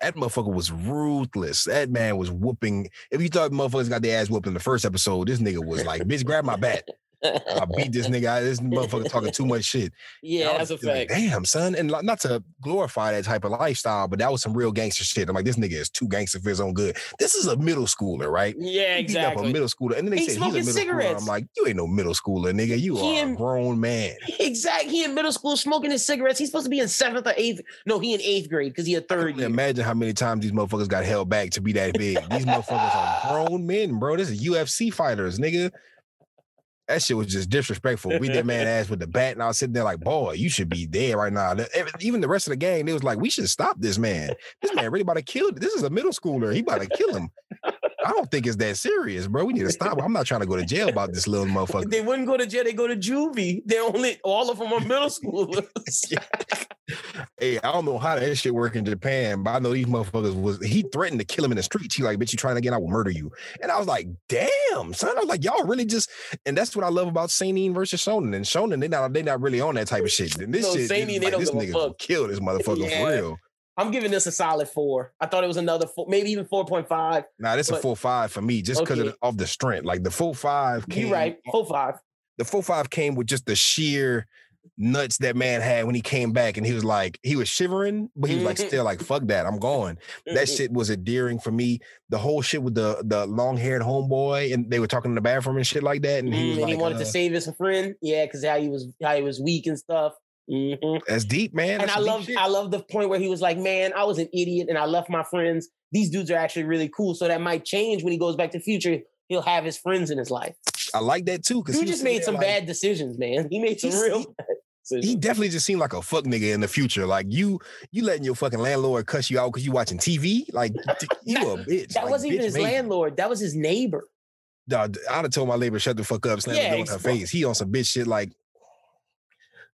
That motherfucker was ruthless. That man was whooping. If you thought motherfuckers got their ass whooped in the first episode, this nigga was like, "Bitch, grab my bat." I beat this nigga. out. This motherfucker talking too much shit. yeah, that's a was like, fact. Damn, son. And like, not to glorify that type of lifestyle, but that was some real gangster shit. I'm like, this nigga is too gangster for his own good. This is a middle schooler, right? Yeah, He up a middle schooler. And then they He's said he's a middle cigarettes. schooler. I'm like, you ain't no middle schooler, nigga. You He are a grown man. Exactly. He in middle school smoking his cigarettes. He's supposed to be in seventh or eighth. No, he in eighth grade because he a third year. imagine how many times these motherfuckers got held back to be that big. These motherfuckers are grown men, bro. This is UFC fighters, nigga. That shit was just disrespectful. Beat that man ass with the bat, and I was sitting there like, boy, you should be dead right now. Even the rest of the gang, they was like, we should stop this man. This man really about to kill. This is a middle schooler. He about to kill him. I don't think it's that serious, bro. We need to stop. I'm not trying to go to jail about this little motherfucker. They wouldn't go to jail. They go to juvie. They only all of them are middle schoolers. Hey, I don't know how that shit work in Japan, but I know these motherfuckers was he threatened to kill him in the streets. He like, bitch, you trying again, I will murder you. And I was like, damn, son. I was like, y'all really just and that's what I love about Seinen versus Shonen. And Shonen, they not they not really on that type of shit. And this No, shit, Seinen, they like, don't this nigga fuck. kill this motherfucker Yeah. for real. I'm giving this a solid four. I thought it was another four, maybe even four point five. Nah, this is a full five for me, just because Okay. of, the- of the strength. Like the full five came, You right, full five. the full five came with just the sheer nuts that man had when he came back and he was like he was shivering but he was like Mhm. still like fuck that i'm going that shit was endearing for me the whole shit with the the long-haired homeboy and they were talking in the bathroom and shit like that and he Mm, was and like he wanted uh, to save his friend. Yeah, because how he was how he was weak and stuff. Mhm. that's deep man And I love. I love the point where he was like, "Man, I was an idiot and I left my friends. These dudes are actually really cool. So that might change when he goes back to future. He'll have his friends in his life. I like that too because He just made some bad decisions, man. He made some real he- definitely just seemed like a fuck nigga in the future. Like you, you letting your fucking landlord cuss you out because you watching TV. Like you a bitch. That Like, wasn't even his landlord. That was his neighbor. I'd have told my neighbor shut the fuck up, slam Yeah, the door in her face. He on some bitch shit like,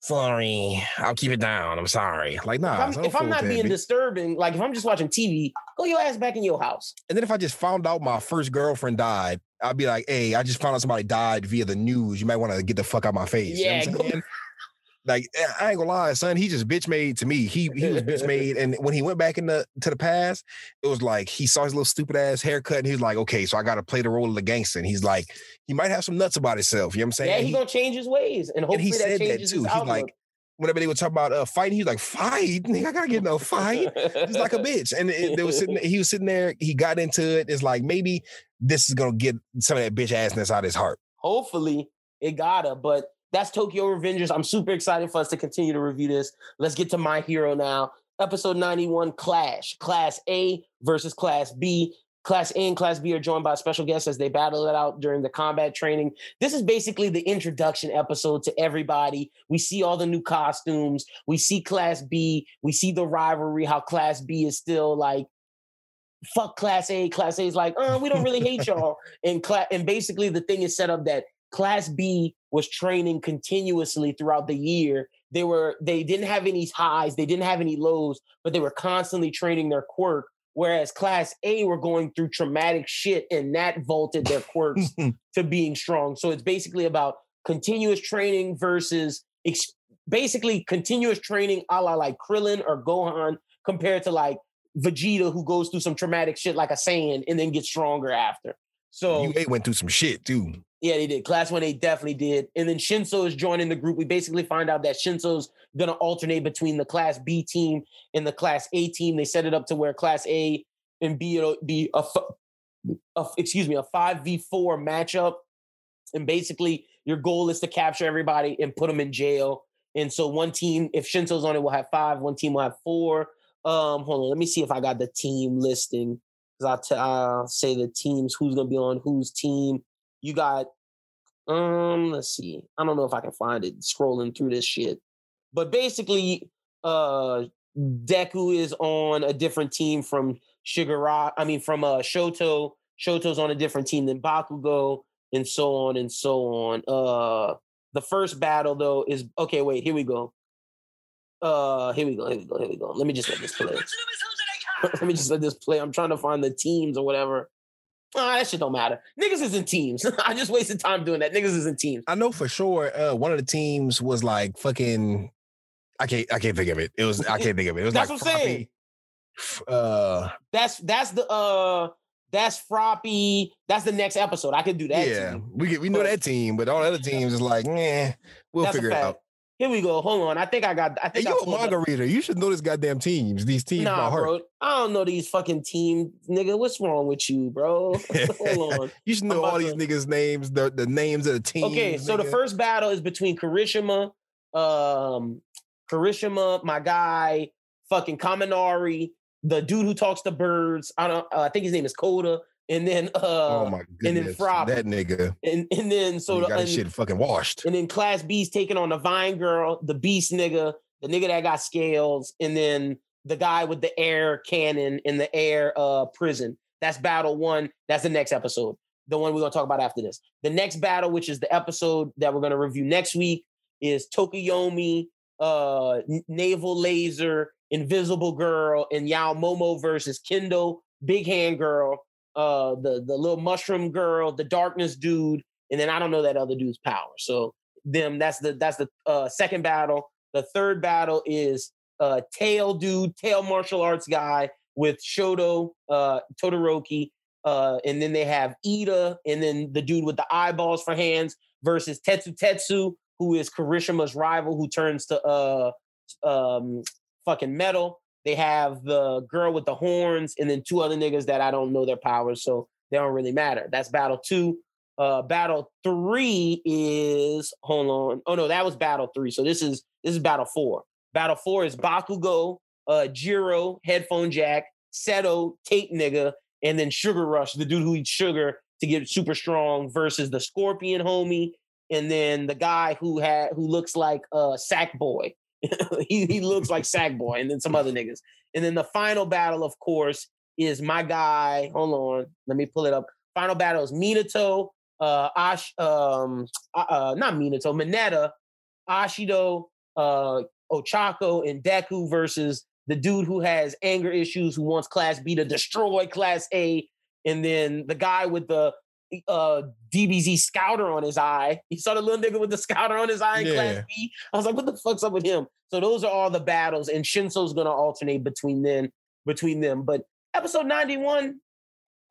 sorry, I'll keep it down. I'm sorry. Like, nah. if I'm, if I'm not being disturbing, like if I'm just watching TV, go your ass back in your house. and then if I just found out my first girlfriend died, I'd be like, hey, I just found out somebody died via the news. You might want to get the fuck out of my face. You know Like eh, I ain't gonna lie, son. He just bitch made to me. He he was bitch made, and when he went back in the to the past, it was like he saw his little stupid ass haircut, and he was like, okay, so I got to play the role of the gangster. And he's like, he might have some nuts about himself. You know what I'm saying? Yeah, And he's he- gonna change his ways, and and hopefully he that said that changes too. his He's like, whenever they would talk about uh fighting, he's like, fight, nigga, I gotta get in a fight. Just like a bitch. And it, they was sitting, he was sitting there, he got into it. It's like maybe this is gonna get some of that bitch assness out of his heart. hopefully it gotta, but that's Tokyo Revengers. I'm super excited for us to continue to review this. Let's get to my hero now. Episode 91 Clash. Class A versus Class B. Class A and Class B are joined by special guests as they battle it out during the combat training. This is basically the introduction episode to everybody. We see all the new costumes. We see Class B. We see the rivalry, how Class B is still like, fuck Class A. Class A is like, uh, we don't really hate y'all. And, cla- and basically, the thing is set up that Class B was training continuously throughout the year. They were they didn't have any highs, they didn't have any lows, but they were constantly training their quirk Whereas Class A were going through traumatic shit, and that vaulted their quirks to being strong. So it's basically about continuous training versus ex- basically continuous training, a la like Krillin or Gohan, compared to like Vegeta, who goes through some traumatic shit like a Saiyan and then gets stronger after. So you went through some shit too. Yeah, they did. Class 1A definitely did. And then Shinso is joining the group. We basically find out that Shinso's going to alternate between the Class B team and the Class A team. They set it up to where Class A and B it'll be a, a- excuse me, a 5v4 matchup. And basically, your goal is to capture everybody and put them in jail. And so one team, if Shinso's on it, will have five. One team will have four. Um, hold on, let me see if I got the team listing. Because I'll, t- I'll say the teams, who's going to be on whose team. You got um, let's see. I don't know if I can find it scrolling through this shit. But basically, uh Deku is on a different team from Shigara. I mean, from uh Shoto. Shoto's on a different team than Bakugo, and so on and so on. Uh the first battle though is okay, wait, here we go. Uh here we go, here we go, here we go. Let me just let this play. let me just let this play. I'm trying to find the teams or whatever. Ah, that shit don't matter. Niggas is in teams. I just wasted time doing that. Niggas is in teams. I know for sure uh, one of the teams was like fucking I can't I can't think of it. It was I can't think of it. It was That's like what I'm saying. Uh That's that's the uh that's Froppy. That's the next episode. I could do that. yeah, team. we get we know But- that team, but all the other teams is like, nah, we'll figure it out. Here we go. Hold on. I think I got. I think I you a up- manga reader. You should know this goddamn teams. These teams Nah, bro. I don't know these fucking teams, nigga. What's wrong with you, bro? Hold on. You should know all these to- niggas' names, the, the names of the teams. Okay, so the first battle is between Kirishima, um, Kirishima, my guy, fucking Kaminari, the dude who talks to birds. I don't. Uh, I think his name is Koda, and then uh, oh my then goodness, Froppy. that nigga. and and then so So the, and- shit fucking washed. And then Class B's taking on the Vine Girl, the Beast nigga, the nigga that got scales, and then the guy with the air cannon in the air uh prison. That's battle one. That's the next episode. The one we're gonna talk about after this. The next battle, which is the episode that we're gonna review next week, is Tokoyami, uh Navel Laser, Invisible Girl, and Yao Momo versus Kendo, Big Hand Girl, uh the the little mushroom girl, the darkness dude, and then I don't know that other dude's power. So them that's the that's the uh, second battle. The third battle is uh tail dude, tail martial arts guy with Shoto, uh Todoroki, uh, and then they have Iida, and then the dude with the eyeballs for hands versus Tetsu Tetsu, who is Kirishima's rival, who turns to uh um fucking metal. They have the girl with the horns, and then two other niggas that I don't know their powers, so they don't really matter. That's battle two. Uh, battle three is hold on. Oh no, that was battle three. So this is this is battle four. Battle four is Bakugo, uh, Jiro, headphone jack, Sero, tape nigga, and then Sugar Rush, the dude who eats sugar to get super strong, versus the Scorpion homie, and then the guy who had who looks like uh Sackboy. he he looks like Sackboy, and then some other niggas. And then the final battle, of course, is my guy. Hold on, let me pull it up. Final battle is Minato, uh, Ash, um, uh, uh, not Minato, Mineta, Ashido, uh, Ochako, and Deku versus the dude who has anger issues, who wants Class B to destroy Class A, and then the guy with the uh DBZ scouter on his eye. He saw the little nigga with the scouter on his eye in Class B. I was like, what the fuck's up with him? So those are all the battles, and Shinso's gonna alternate between them, between them. But episode 91,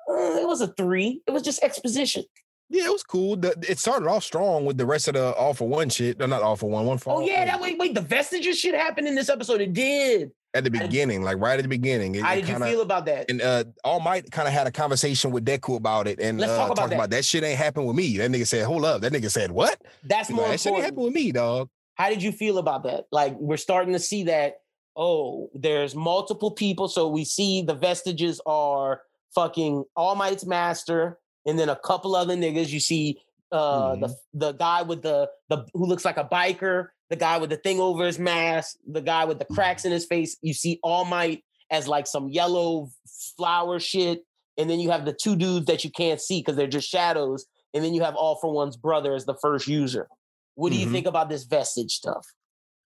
uh, it was a three. It was just exposition. Yeah, it was cool. The, it started off strong with the rest of the all for one shit. No, not all for one, one for Oh yeah, that wait, wait, the vestiges shit happened in this episode. It did. At the beginning, like right at the beginning. It, How did you kinda- feel about that? And uh, All Might kind of had a conversation with Deku about it, and Let's uh, talk about that. about that shit ain't happened with me. That nigga said, "Hold up." That nigga said, "What?" That's He's more like, that shit ain't happened with me, dog. How did you feel about that? Like we're starting to see that. Oh, there's multiple people. So we see the vestiges are fucking All Might's master, and then a couple other niggas. You see uh the the guy with the the who looks like a biker, the guy with the thing over his mask, the guy with the cracks in his face. You see All Might as like some yellow flower shit, and then you have the two dudes that you can't see because they're just shadows, and then you have All for One's brother as the first user. What do you Mhm. think about this vestige stuff?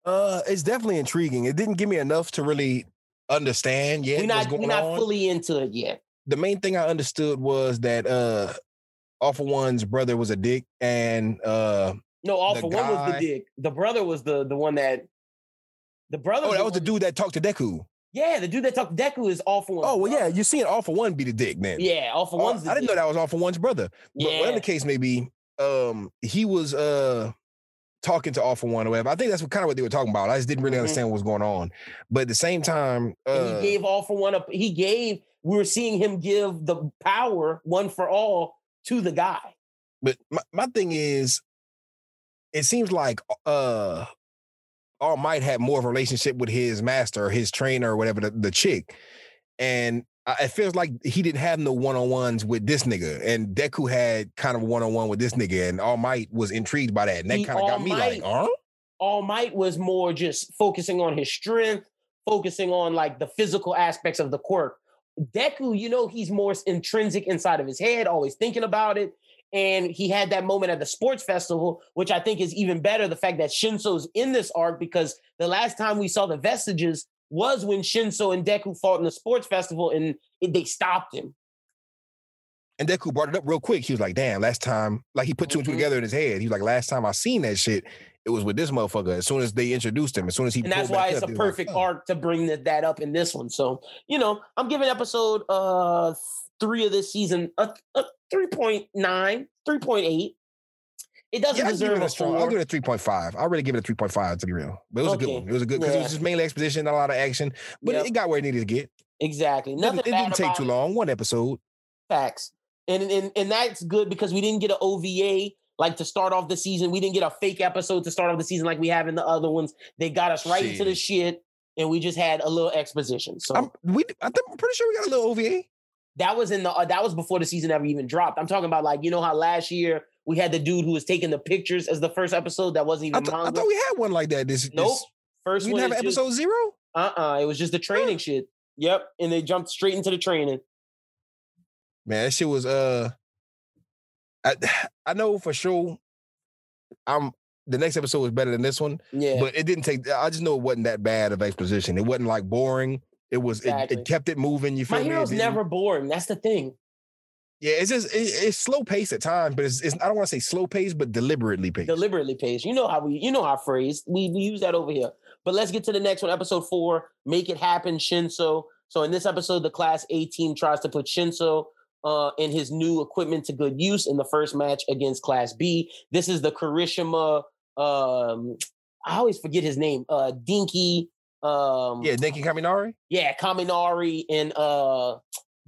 Uh, it's definitely intriguing. It didn't give me enough to really understand yet we're not we're not on. fully into it yet. the main thing I understood was that uh All for One's brother was a dick and uh No, all The for one was the dick. The brother was the the one that. The brother. oh that was the one- dude that talked to Deku. Yeah, the dude that talked to Deku is all for one. Oh well yeah, you're seeing all for One be the dick man. Yeah, all for Oh, one's. The I didn't know that was all for One's brother. But whatever the case may be, um he was uh talking to all for One or whatever. I think that's what kind of what they were talking about. I just didn't really Mhm. understand what was going on. But at the same time, uh And he gave all for one up. He gave. We were seeing him give the power one for all to the guy. But my, my thing is, it seems like uh All Might had more of a relationship with his master or his trainer or whatever, the, the chick. And I, it feels like he didn't have no one-on-ones with this nigga. And Deku had kind of a one-on-one with this nigga. And All Might was intrigued by that. And that kind of got me like, huh? All Might was more just focusing on his strength, focusing on like the physical aspects of the quirk. Deku, you know, he's more intrinsic inside of his head, always thinking about it. And he had that moment at the sports festival, which I think is even better. The fact that Shinso's in this arc, because the last time we saw the vestiges was when Shinso and Deku fought in the sports festival and it, they stopped him. And Deku brought it up real quick. He was like, damn, last time, like he put 2 and two Mhm. together in his head. He was like, last time I seen that shit, it was with this motherfucker. As soon as they introduced him, as soon as he and that's why it's up, a was like, perfect arc to bring that, that up in this one. So, you know, I'm giving episode uh three of this season a, a 3.9, 3.8. It doesn't Yeah, deserve it a a strong. I'll give it a 3.5. I'll really give it a 3.5 to be real. But it was a good one. It was a good because it was just mainly exposition, not a lot of action. But Yep. it got where it needed to get. exactly. Nothing didn't, it didn't take too long. One episode. Facts. And, and and that's good because we didn't get an OVA like to start off the season. We didn't get a fake episode to start off the season like we have in the other ones. They got us right into the shit and we just had a little exposition. So I'm we I'm pretty sure we got a little OVA. That was in the uh, that was before the season ever even dropped. I'm talking about like you know how last year we had the dude who was taking the pictures as the first episode that wasn't I, even th- I thought we had one like that. This nope. This, First we didn't have episode zero. Uh uh It was just the training shit. Yep, and they jumped straight into the training. Man, that shit was uh I I know for sure I'm the next episode was better than this one, Yeah, but it didn't take I just know it wasn't that bad of exposition. It wasn't like boring. It was it, Exactly. it kept it moving. You feel my me? It hero's never boring. That's the thing. Yeah, it's just it, it's slow paced at times, but it's, it's I don't want to say slow paced, but deliberately paced. Deliberately paced. You know how we you know our phrase. We we use that over here. But let's get to the next one, episode four. Make it happen, Shinso. So in this episode, the Class A team tries to put Shinso uh, and his new equipment to good use in the first match against Class B. This is the Kirishima. Um, I always forget his name. Uh, Dinky. Um, yeah, Denki Kaminari. yeah, Kaminari and uh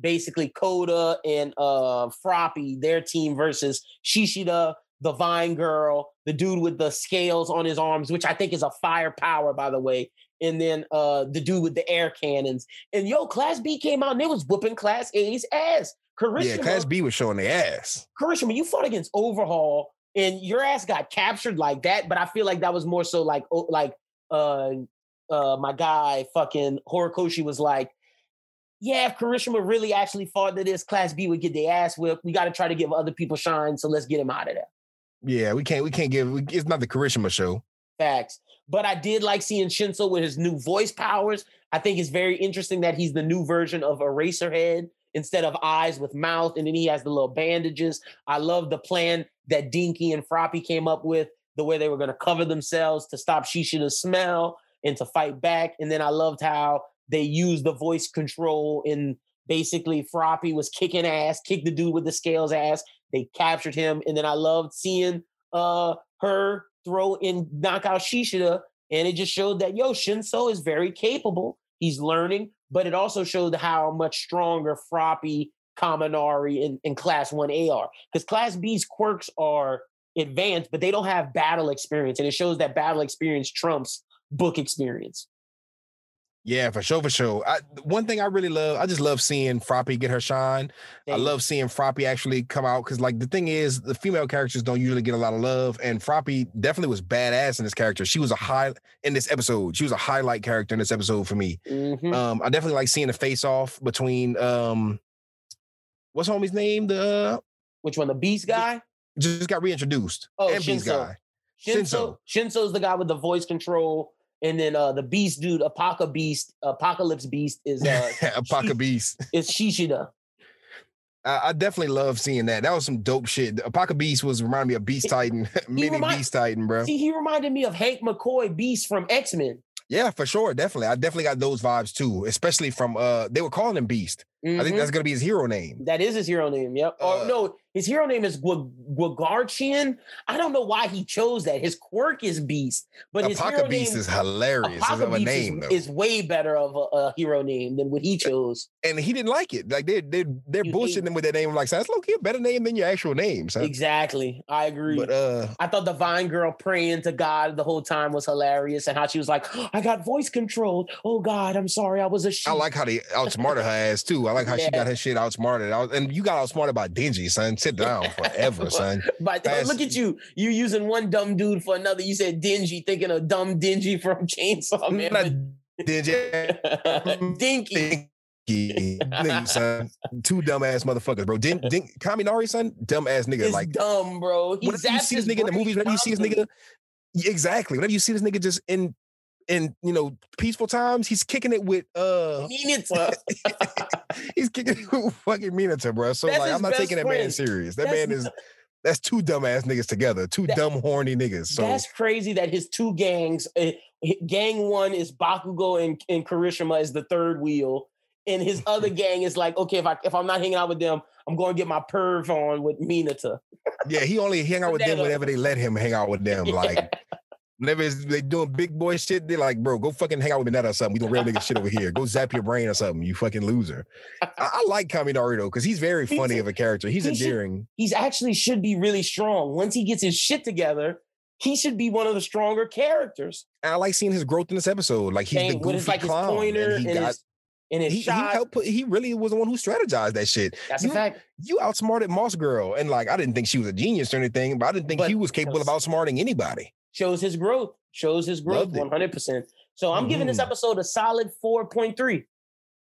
basically Koda and uh Froppy, their team versus Shishida, the Vine Girl, the dude with the scales on his arms, which I think is a firepower, by the way. And then uh the dude with the air cannons. And yo, Class B came out and it was whooping Class A's ass. Kirishima, Yeah, Class B was showing their ass. Kirishima, you fought against Overhaul and your ass got captured like that, but I feel like that was more so like oh, like uh uh my guy fucking Horikoshi was like, yeah, if Kirishima really actually fought to this, Class B would get their ass whipped. We got to try to give other people shine, so let's get him out of there. Yeah, we can't we can't give we- it's not the Kirishima show. Facts. But I did like seeing Shinso with his new voice powers. I think it's very interesting that he's the new version of Eraserhead instead of eyes with mouth, and then he has the little bandages. I love the plan that Dinky and Froppy came up with, the way they were going to cover themselves to stop Shishida's smell and to fight back. And then I loved how they used the voice control and basically Froppy was kicking ass, kicked the dude with the scales ass. They captured him, and then I loved seeing uh her throw in knockout Shishida, and it just showed that yo Shinso is very capable. He's learning, but it also showed how much stronger Froppy, Kaminari, and, and Class One A are. Because Class B's quirks are advanced, but they don't have battle experience, and it shows that battle experience trumps book experience. Yeah, for sure, for sure. I, one thing I really love, I just love seeing Froppy get her shine. I love seeing Froppy actually come out because, like, the thing is, the female characters don't usually get a lot of love, and Froppy definitely was badass in this character. She was a high in this episode. She was a highlight character in this episode for me. Mhm. Um, I definitely like seeing the face off between um, what's homie's name? The Which one? The Beast guy? just got reintroduced. Oh, and Beast Shinso. guy. Shinso. Shinso's the guy with the voice control and then uh the beast dude, Apoca Beast, Apocalypse Beast is uh Apoca Beast. is Shishida. I, I definitely love seeing that. That was some dope shit. Apoca Beast was reminding me of Beast Titan, mini remind- Beast Titan, bro. See, he reminded me of Hank McCoy Beast from X Men. Yeah, for sure, definitely. I definitely got those vibes too, especially from uh they were calling him Beast. I think that's gonna be his hero name. that is his hero name. Yep. Uh, or no, his hero name is Gwagarchian. I don't know why he chose that. His quirk is Beast, but his hero Beast name is hilarious as of a name is, is way better of a, a hero name than what he chose. and he didn't like it. Like they they they're You bullshitting him with that name. Like, that's low key a better name than your actual name, son. Exactly. I agree. But uh I thought the Vine girl praying to God the whole time was hilarious, and how she was like, "I got voice controlled. Oh God, I'm sorry, I was a sheep." I like how they outsmarted her ass too. I like how she got her shit outsmarted. I was, and you got outsmarted by Dingy, son. Sit down forever, son. But Fast- look at you, you using one dumb dude for another. You said dingy, thinking of dumb dingy from Chainsaw Man. Not Dingy. Dinky. Nigga, son. Two dumbass motherfuckers, bro. Din, Din, Kaminari, son, dumbass nigga. It's like dumb, bro. He whenever you see this nigga in the movies, whenever you see this nigga, exactly. Whenever you see this nigga just in in you know peaceful times, he's kicking it with uh he's kicking it with fucking Minato, bro. So That's like I'm not taking that man serious. That That's man is that's two dumbass niggas together, two That- dumb horny niggas. So That's crazy that his two gangs, uh, gang one is Bakugo and, and Kirishima is the third wheel. And his other gang is like, okay, if I if I'm not hanging out with them, I'm going to get my perv on with Minata. yeah, he only hang out with them whenever they let him hang out with them. Like whenever it's- they doing big boy shit, they're like, bro, go fucking hang out with Mineta or something. We doing real nigga shit over here. Go zap your brain or something, you fucking loser. I, I like Kaminari though, because he's very funny a- of a character. He's he should- endearing. He's actually should be really strong. Once he gets his shit together, he should be one of the stronger characters. And I like seeing his growth in this episode. Like he's the Dang, goofy with his like his clown. pointer and and, he got his and his he, he shot. helped put he really was the one who strategized that shit. That's you, a fact. You outsmarted Moss Girl. And like I didn't think she was a genius or anything, but I didn't think But he was capable of outsmarting anybody. Shows his growth. Shows his growth Loved 100%. So I'm giving this Mhm. episode a solid 4.3.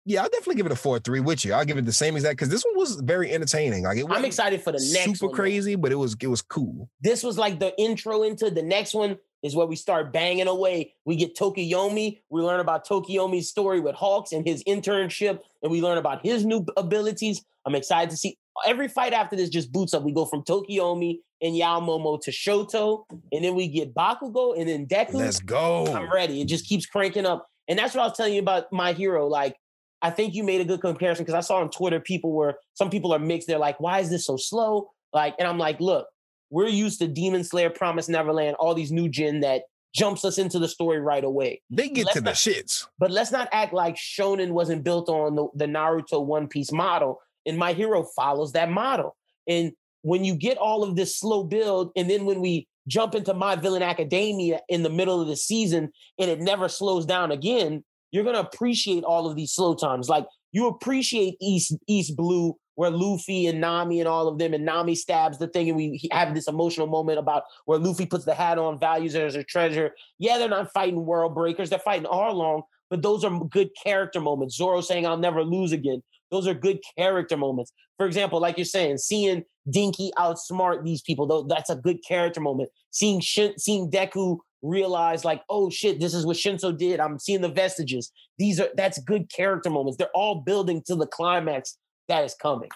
Yeah, I'll definitely give it a four three with you. I'll give it the same exact because this one was very entertaining. Like it I'm excited for the next super one, crazy, but it was it was cool. This was like the intro into the next one is where we start banging away. We get Tokoyami. We learn about Tokoyami's story with Hawks and his internship, and we learn about his new abilities. I'm excited to see every fight after this just boots up. We go from Tokoyami and Yao Momo to Shoto, and then we get Bakugo and then Deku. Let's go. I'm ready. It just keeps cranking up. And that's what I was telling you about my hero. Like, I think you made a good comparison because I saw on Twitter people were some people are mixed. They're like, why is this so slow? Like, and I'm like, look, we're used to Demon Slayer, Promise Neverland, all these new gen that jumps us into the story right away. They get Let's to the shits. But let's not act like Shonen wasn't built on the, the Naruto One Piece model. And My Hero follows that model. And when you get all of this slow build, and then when we jump into My Villain Academia in the middle of the season and it never slows down again, you're gonna appreciate all of these slow times. Like you appreciate East East Blue, where Luffy and Nami and all of them, and Nami stabs the thing, and we have this emotional moment about where Luffy puts the hat on, values it as a treasure. Yeah, they're not fighting world breakers, they're fighting Arlong, but those are good character moments. Zoro saying, I'll never lose again. Those are good character moments. For example, like you're saying, seeing Dinky outsmart these people, though, that's a good character moment. Seeing Shin, seeing Deku realize, like, oh shit, this is what Shinso did. I'm seeing the vestiges. These are that's good character moments. They're all building to the climax that is coming.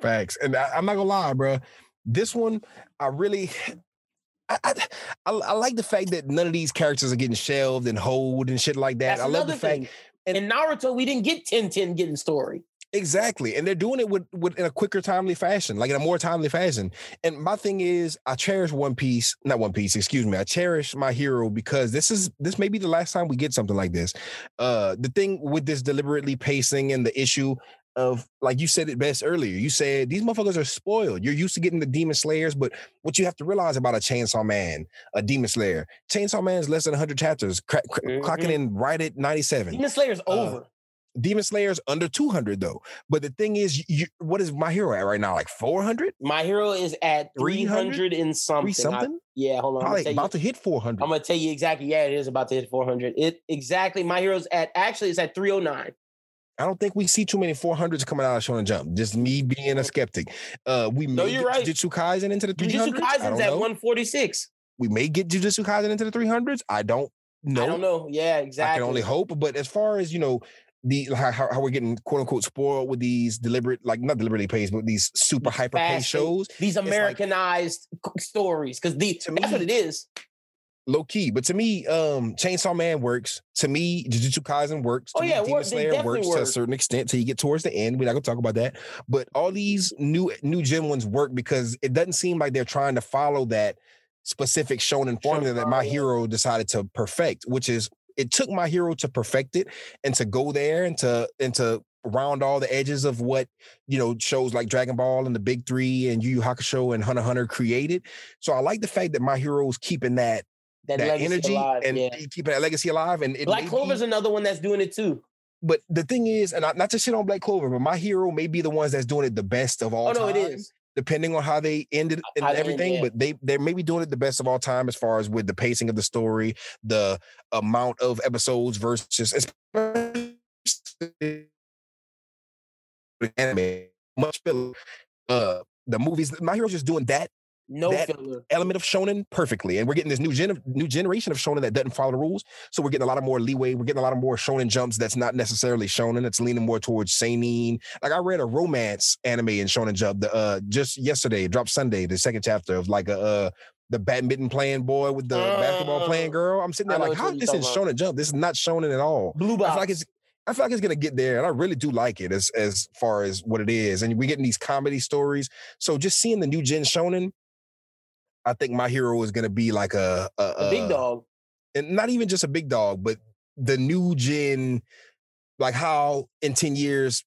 Facts. And I, am not gonna lie, bro. This one, I really I, I, I I like the fact that none of these characters are getting shelved and hold and shit like that. That's I love the another fact and- In Naruto, we didn't get Tenten getting story. Exactly. And they're doing it with, with in a quicker, timely fashion, like in a more timely fashion. And my thing is I cherish One Piece, not One Piece, excuse me. I cherish my hero because this is this may be the last time we get something like this. Uh the thing with this deliberately pacing and the issue of like you said it best earlier. You said these motherfuckers are spoiled. You're used to getting the demon slayers, but what you have to realize about a chainsaw man, a demon slayer, chainsaw man is less than 100 chapters, cra- cra- clocking Mhm. in right at 97. Demon Slayer's Uh, over. Demon Slayer's under 200 though. But the thing is, you, what is my hero at right now? Like 400? My hero is at 300? 300 and something. Three I- something? yeah, hold on. Probably about you, to hit 400. I'm gonna tell you exactly. Yeah, it is about to hit 400. It exactly. My hero's at actually it's at 309. I don't think we see too many 400s coming out of Shonen Jump. Just me being a skeptic. Uh, we No, may you're right. Jujutsu Kaisen into the 300s. Jujutsu Kaisen's at 146. We may get Jujutsu Kaisen into the 300s. I don't No, I don't know. Yeah, exactly. I can only hope. But as far as you know, the how, how we're getting quote unquote spoiled with these deliberate, like not deliberately paced, but these super hyper paced shows, These Americanized c- stories, because the To that's what it is. low key. But to me, um, Chainsaw Man works. To me, Jujutsu Kaisen works. To Oh, me, yeah, Demon Slayer works to a certain extent till you get towards the end. We're not gonna talk about that. But all these new new gen ones work because it doesn't seem like they're trying to follow that specific shonen formula that my hero decided to perfect, which is it took my hero to perfect it and to go there and to and to round all the edges of what you know shows like Dragon Ball and the Big Three and Yu Yu Hakusho and Hunter Hunter created. So I like the fact that my hero is keeping that That, that energy alive. and yeah. keeping that legacy alive. And it Black may Clover's be- another one that's doing it too. but the thing is, and I, not to shit on Black Clover, but my hero may be the ones that's doing it the best of all Oh no, time. it is. Depending on how they ended and How they end, everything, but they they're maybe doing it the best of all time as far as with the pacing of the story, the amount of episodes versus anime much filler. Uh, the movies, my hero's just doing that No that filler. element of shonen perfectly. And we're getting this new gen new generation of shonen that doesn't follow the rules. So we're getting a lot of more leeway. We're getting a lot of more shonen jumps that's not necessarily shonen. It's leaning more towards seinen. Like I read a romance anime in Shonen Jump the uh just yesterday, it dropped Sunday, the second chapter of like a uh the badminton playing boy with the basketball playing Oh. girl. I'm sitting there like, how is this in Shonen Jump? This is not shonen at all. Blue I box. feel like it's I feel like it's gonna get there, and I really do like it as as far as what it is. And we're getting these comedy stories. So just seeing the new gen shonen, I think my hero is gonna be like a a, a big dog. and not even just a big dog, but the new gen, like how in ten years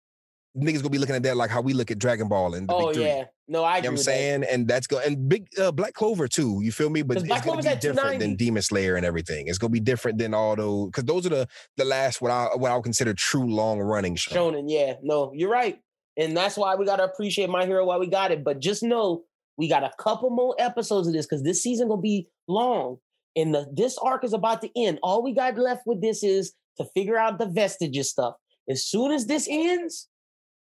niggas gonna be looking at that like how we look at Dragon Ball and the Oh big yeah. No, I You know what I'm with that. saying? And that's good. And big uh, Black Clover too. You feel me? But it's Black gonna Clover's be different than Demon Slayer and everything. It's gonna be different than all those because those are the the last what I what I would consider true long running shows. Shonen, yeah. No, you're right. And that's why we gotta appreciate my hero while we got it. But just know we got a couple more episodes of this because this season gonna be long. And the this arc is about to end. All we got left with this is to figure out the vestiges stuff. As soon as this ends,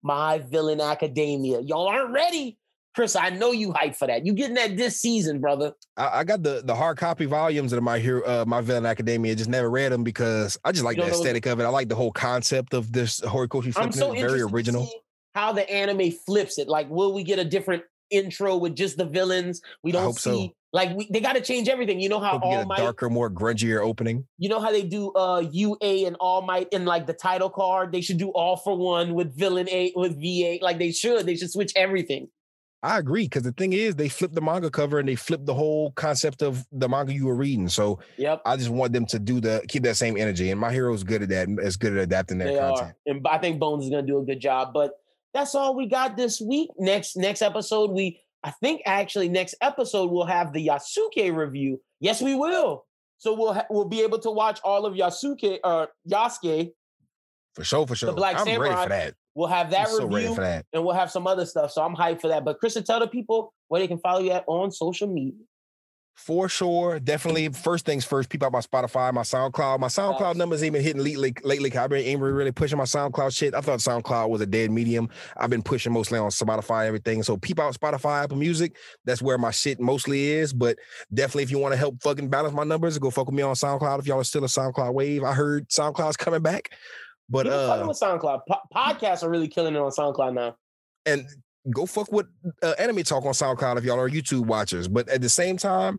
my villain academia. Y'all aren't ready. Chris, I know you hype for that. You getting that this season, brother. I, I got the the hard copy volumes of my hero uh, my villain academia. Just never read them because I just like You the aesthetic of it. I like the whole concept of this Horikoshi I'm flipping so it. Very original. how the anime flips it. Like, will we get a different intro with just the villains? We don't hope so. see. Like, we, they got to change everything. You know how All get a Might. darker, more grungier opening. You know how they do uh UA and All Might in like the title card. They should do All for One with Villain Eight with V8. Like they should. They should switch everything. I agree because the thing is, they flipped the manga cover and they flipped the whole concept of the manga you were reading. So Yep. I just want them to do the keep that same energy. And my hero's good at that. Is good at adapting their They content. are, and I think Bones is gonna do a good job. But that's all we got this week. Next next episode, we I think actually next episode we'll have the Yasuke review. Yes, we will. So we'll ha- we'll be able to watch all of Yasuke or Yasuke. For sure, for sure. The Black I'm ready Samurai for that. We'll have that I'm so ready review, for that. and we'll have some other stuff. So I'm hyped for that. But Krista, tell the people where they can follow you at on social media. For sure, definitely. First things first, people out my Spotify, my SoundCloud. My SoundCloud numbers ain't been hitting lately. Lately, I've been really pushing my SoundCloud shit. I thought SoundCloud was a dead medium. I've been pushing mostly on Spotify, everything. So people out Spotify, Apple Music. That's where my shit mostly is. But definitely, if you want to help fucking balance my numbers, go fuck with me on SoundCloud. If y'all are still a SoundCloud wave, I heard SoundCloud's coming back. But People uh, with SoundCloud. Po- podcasts are really killing it on SoundCloud now. and go fuck with uh, Anime Talk on SoundCloud if y'all are YouTube watchers. But at the same time,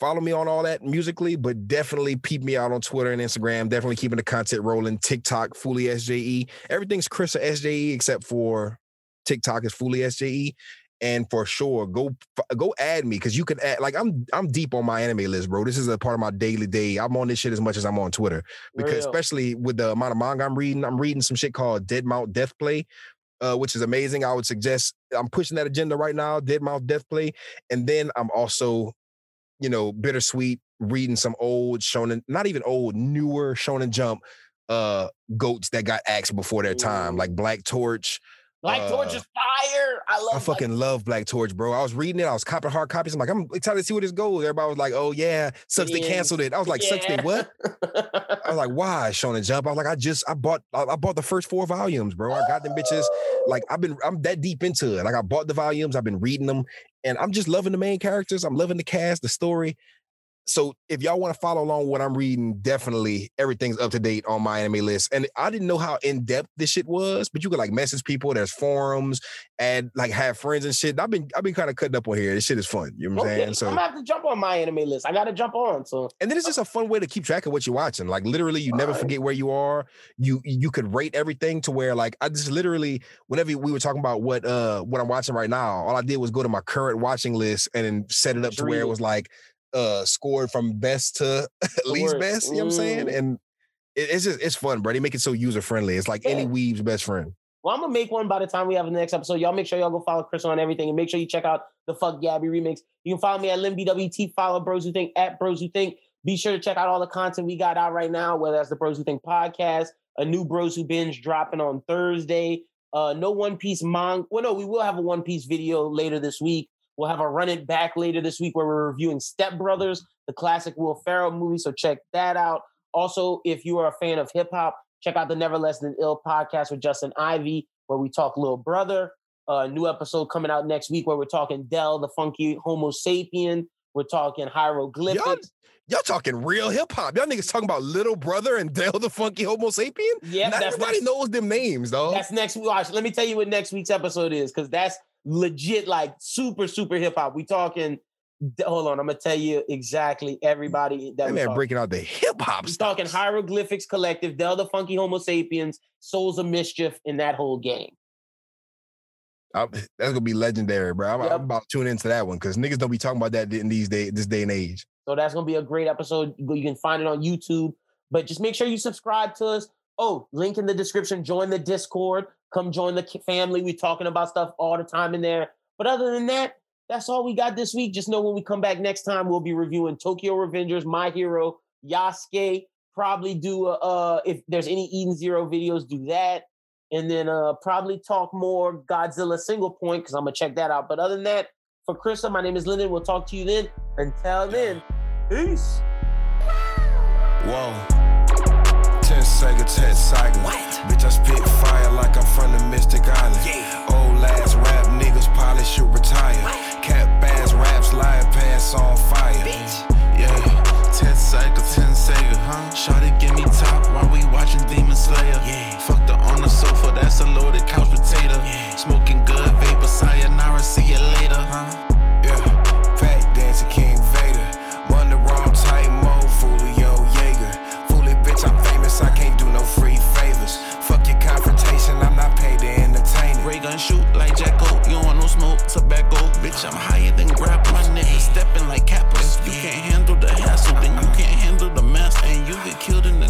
follow me on all that musically, but definitely peep me out on Twitter and Instagram. Definitely keeping the content rolling. TikTok, Fully SJE. Everything's Chris or SJE except for TikTok is Fully SJE. And for sure, go go add me because you can add like I'm I'm deep on my anime list, bro. This is a part of my daily day. I'm on this shit as much as I'm on Twitter because Real. especially with the amount of manga I'm reading, I'm reading some shit called Dead Mount Death Play, uh, which is amazing. I would suggest I'm pushing that agenda right now, Dead Mount Death Play, and then I'm also, you know, bittersweet reading some old shonen, not even old, newer shonen jump uh goats that got axed before their time, like Black Torch. Black Torch uh, is fire. I love I fucking love Black Torch, bro. I was reading it. I was copying hard copies. I'm like, I'm excited to see where this goes. Everybody was like, oh yeah, sucks they canceled it. I was like, sucks they Yeah. what? I was like, why Shonen Jump? I was like, I just I bought I, I bought the first four volumes, bro. I got them bitches. Like I've been I'm that deep into it. Like I bought the volumes, I've been reading them, and I'm just loving the main characters. I'm loving the cast, the story. So if y'all want to follow along what I'm reading, definitely everything's up to date on my anime list. And I didn't know how in depth this shit was, but you could like message people. There's forums and like have friends and shit. I've been I've been kind of cutting up on here. This shit is fun. You know what I'm Okay, saying? So I'm gonna have to jump on my anime list. I gotta jump on. So and then it's just a fun way to keep track of what you're watching. Like literally, you never Right. forget where you are. You you could rate everything to where like I just literally whenever we were talking about what uh what I'm watching right now, all I did was go to my current watching list and then set it up to where it. was like uh scored from best to least best. You know what I'm saying? Mm. And it, it's just it's fun, bro. They make it so user friendly. It's like any weeb's best friend. Well, I'm gonna make one by the time we have the next episode. Y'all make sure y'all go follow Chris on everything and make sure you check out the Fuck Gabby remix. You can follow me at LimBWT, follow Bros Who Think at Bros Who Think. Be sure to check out all the content we got out right now, whether that's the Bros Who Think podcast, a new Bros Who Binge dropping on Thursday. Uh, no One Piece manga. Well, no, we will have a One Piece video later this week. We'll have a run it back later this week where we're reviewing Step Brothers, the classic Will Ferrell movie. So check that out. Also, if you are a fan of hip hop, check out the Never Less Than Ill podcast with Justin Ivy, where we talk Little Brother. A new episode coming out next week where we're talking Del, the funky Homo sapien. We're talking hieroglyphics. Y'all talking real hip hop. Y'all niggas talking about Little Brother and Del, the Funky Homo Sapien? Yeah, Not that's everybody next, knows them names, though. that's next week. Let me tell you what next week's episode is, because that's legit, like super, super hip hop. We talking. Hold on, I'm gonna tell you exactly everybody that man breaking out the hip hop talking hieroglyphics collective, Del the Funky Homo sapiens, Souls of Mischief, in that whole game. I'm- that's gonna be legendary, bro. I'm, Yep. I'm about to tune into that one because niggas don't be talking about that in these day, this day and age. So that's gonna be a great episode. You can find it on YouTube, but just make sure you subscribe to us. Oh, link in the description. Join the Discord. Come join the family. We're talking about stuff all the time in there. But other than that, that's all we got this week. Just know when we come back next time, we'll be reviewing Tokyo Revengers, My Hero, Yasuke. Probably do a, uh if there's any Eden Zero videos, do that. And then uh probably talk more Godzilla Singular Point because I'm gonna check that out. But other than that, for Krista, my name is Lyndon. We'll talk to you then. Until then, peace. Whoa. Sega Tet cycle. Bitch, I spit fire like I'm from the Mystic Island. Yeah. Old ass rap niggas probably should retire. What? Cap ass raps, liar pants on fire. Bitch. Yeah. Tet cycle, 10 Sega, huh? Shawty give me top while we watching Demon Slayer. Yeah. Fuck the on the sofa, that's a loaded couch potato. Yeah. Smoking good vapor, sayonara, see you later, huh? Yeah, fat dancing. bitch, I'm higher than grab my nigga. Stepping like Kappas. You can't handle the hassle, then you can't handle the mess. And you get killed in the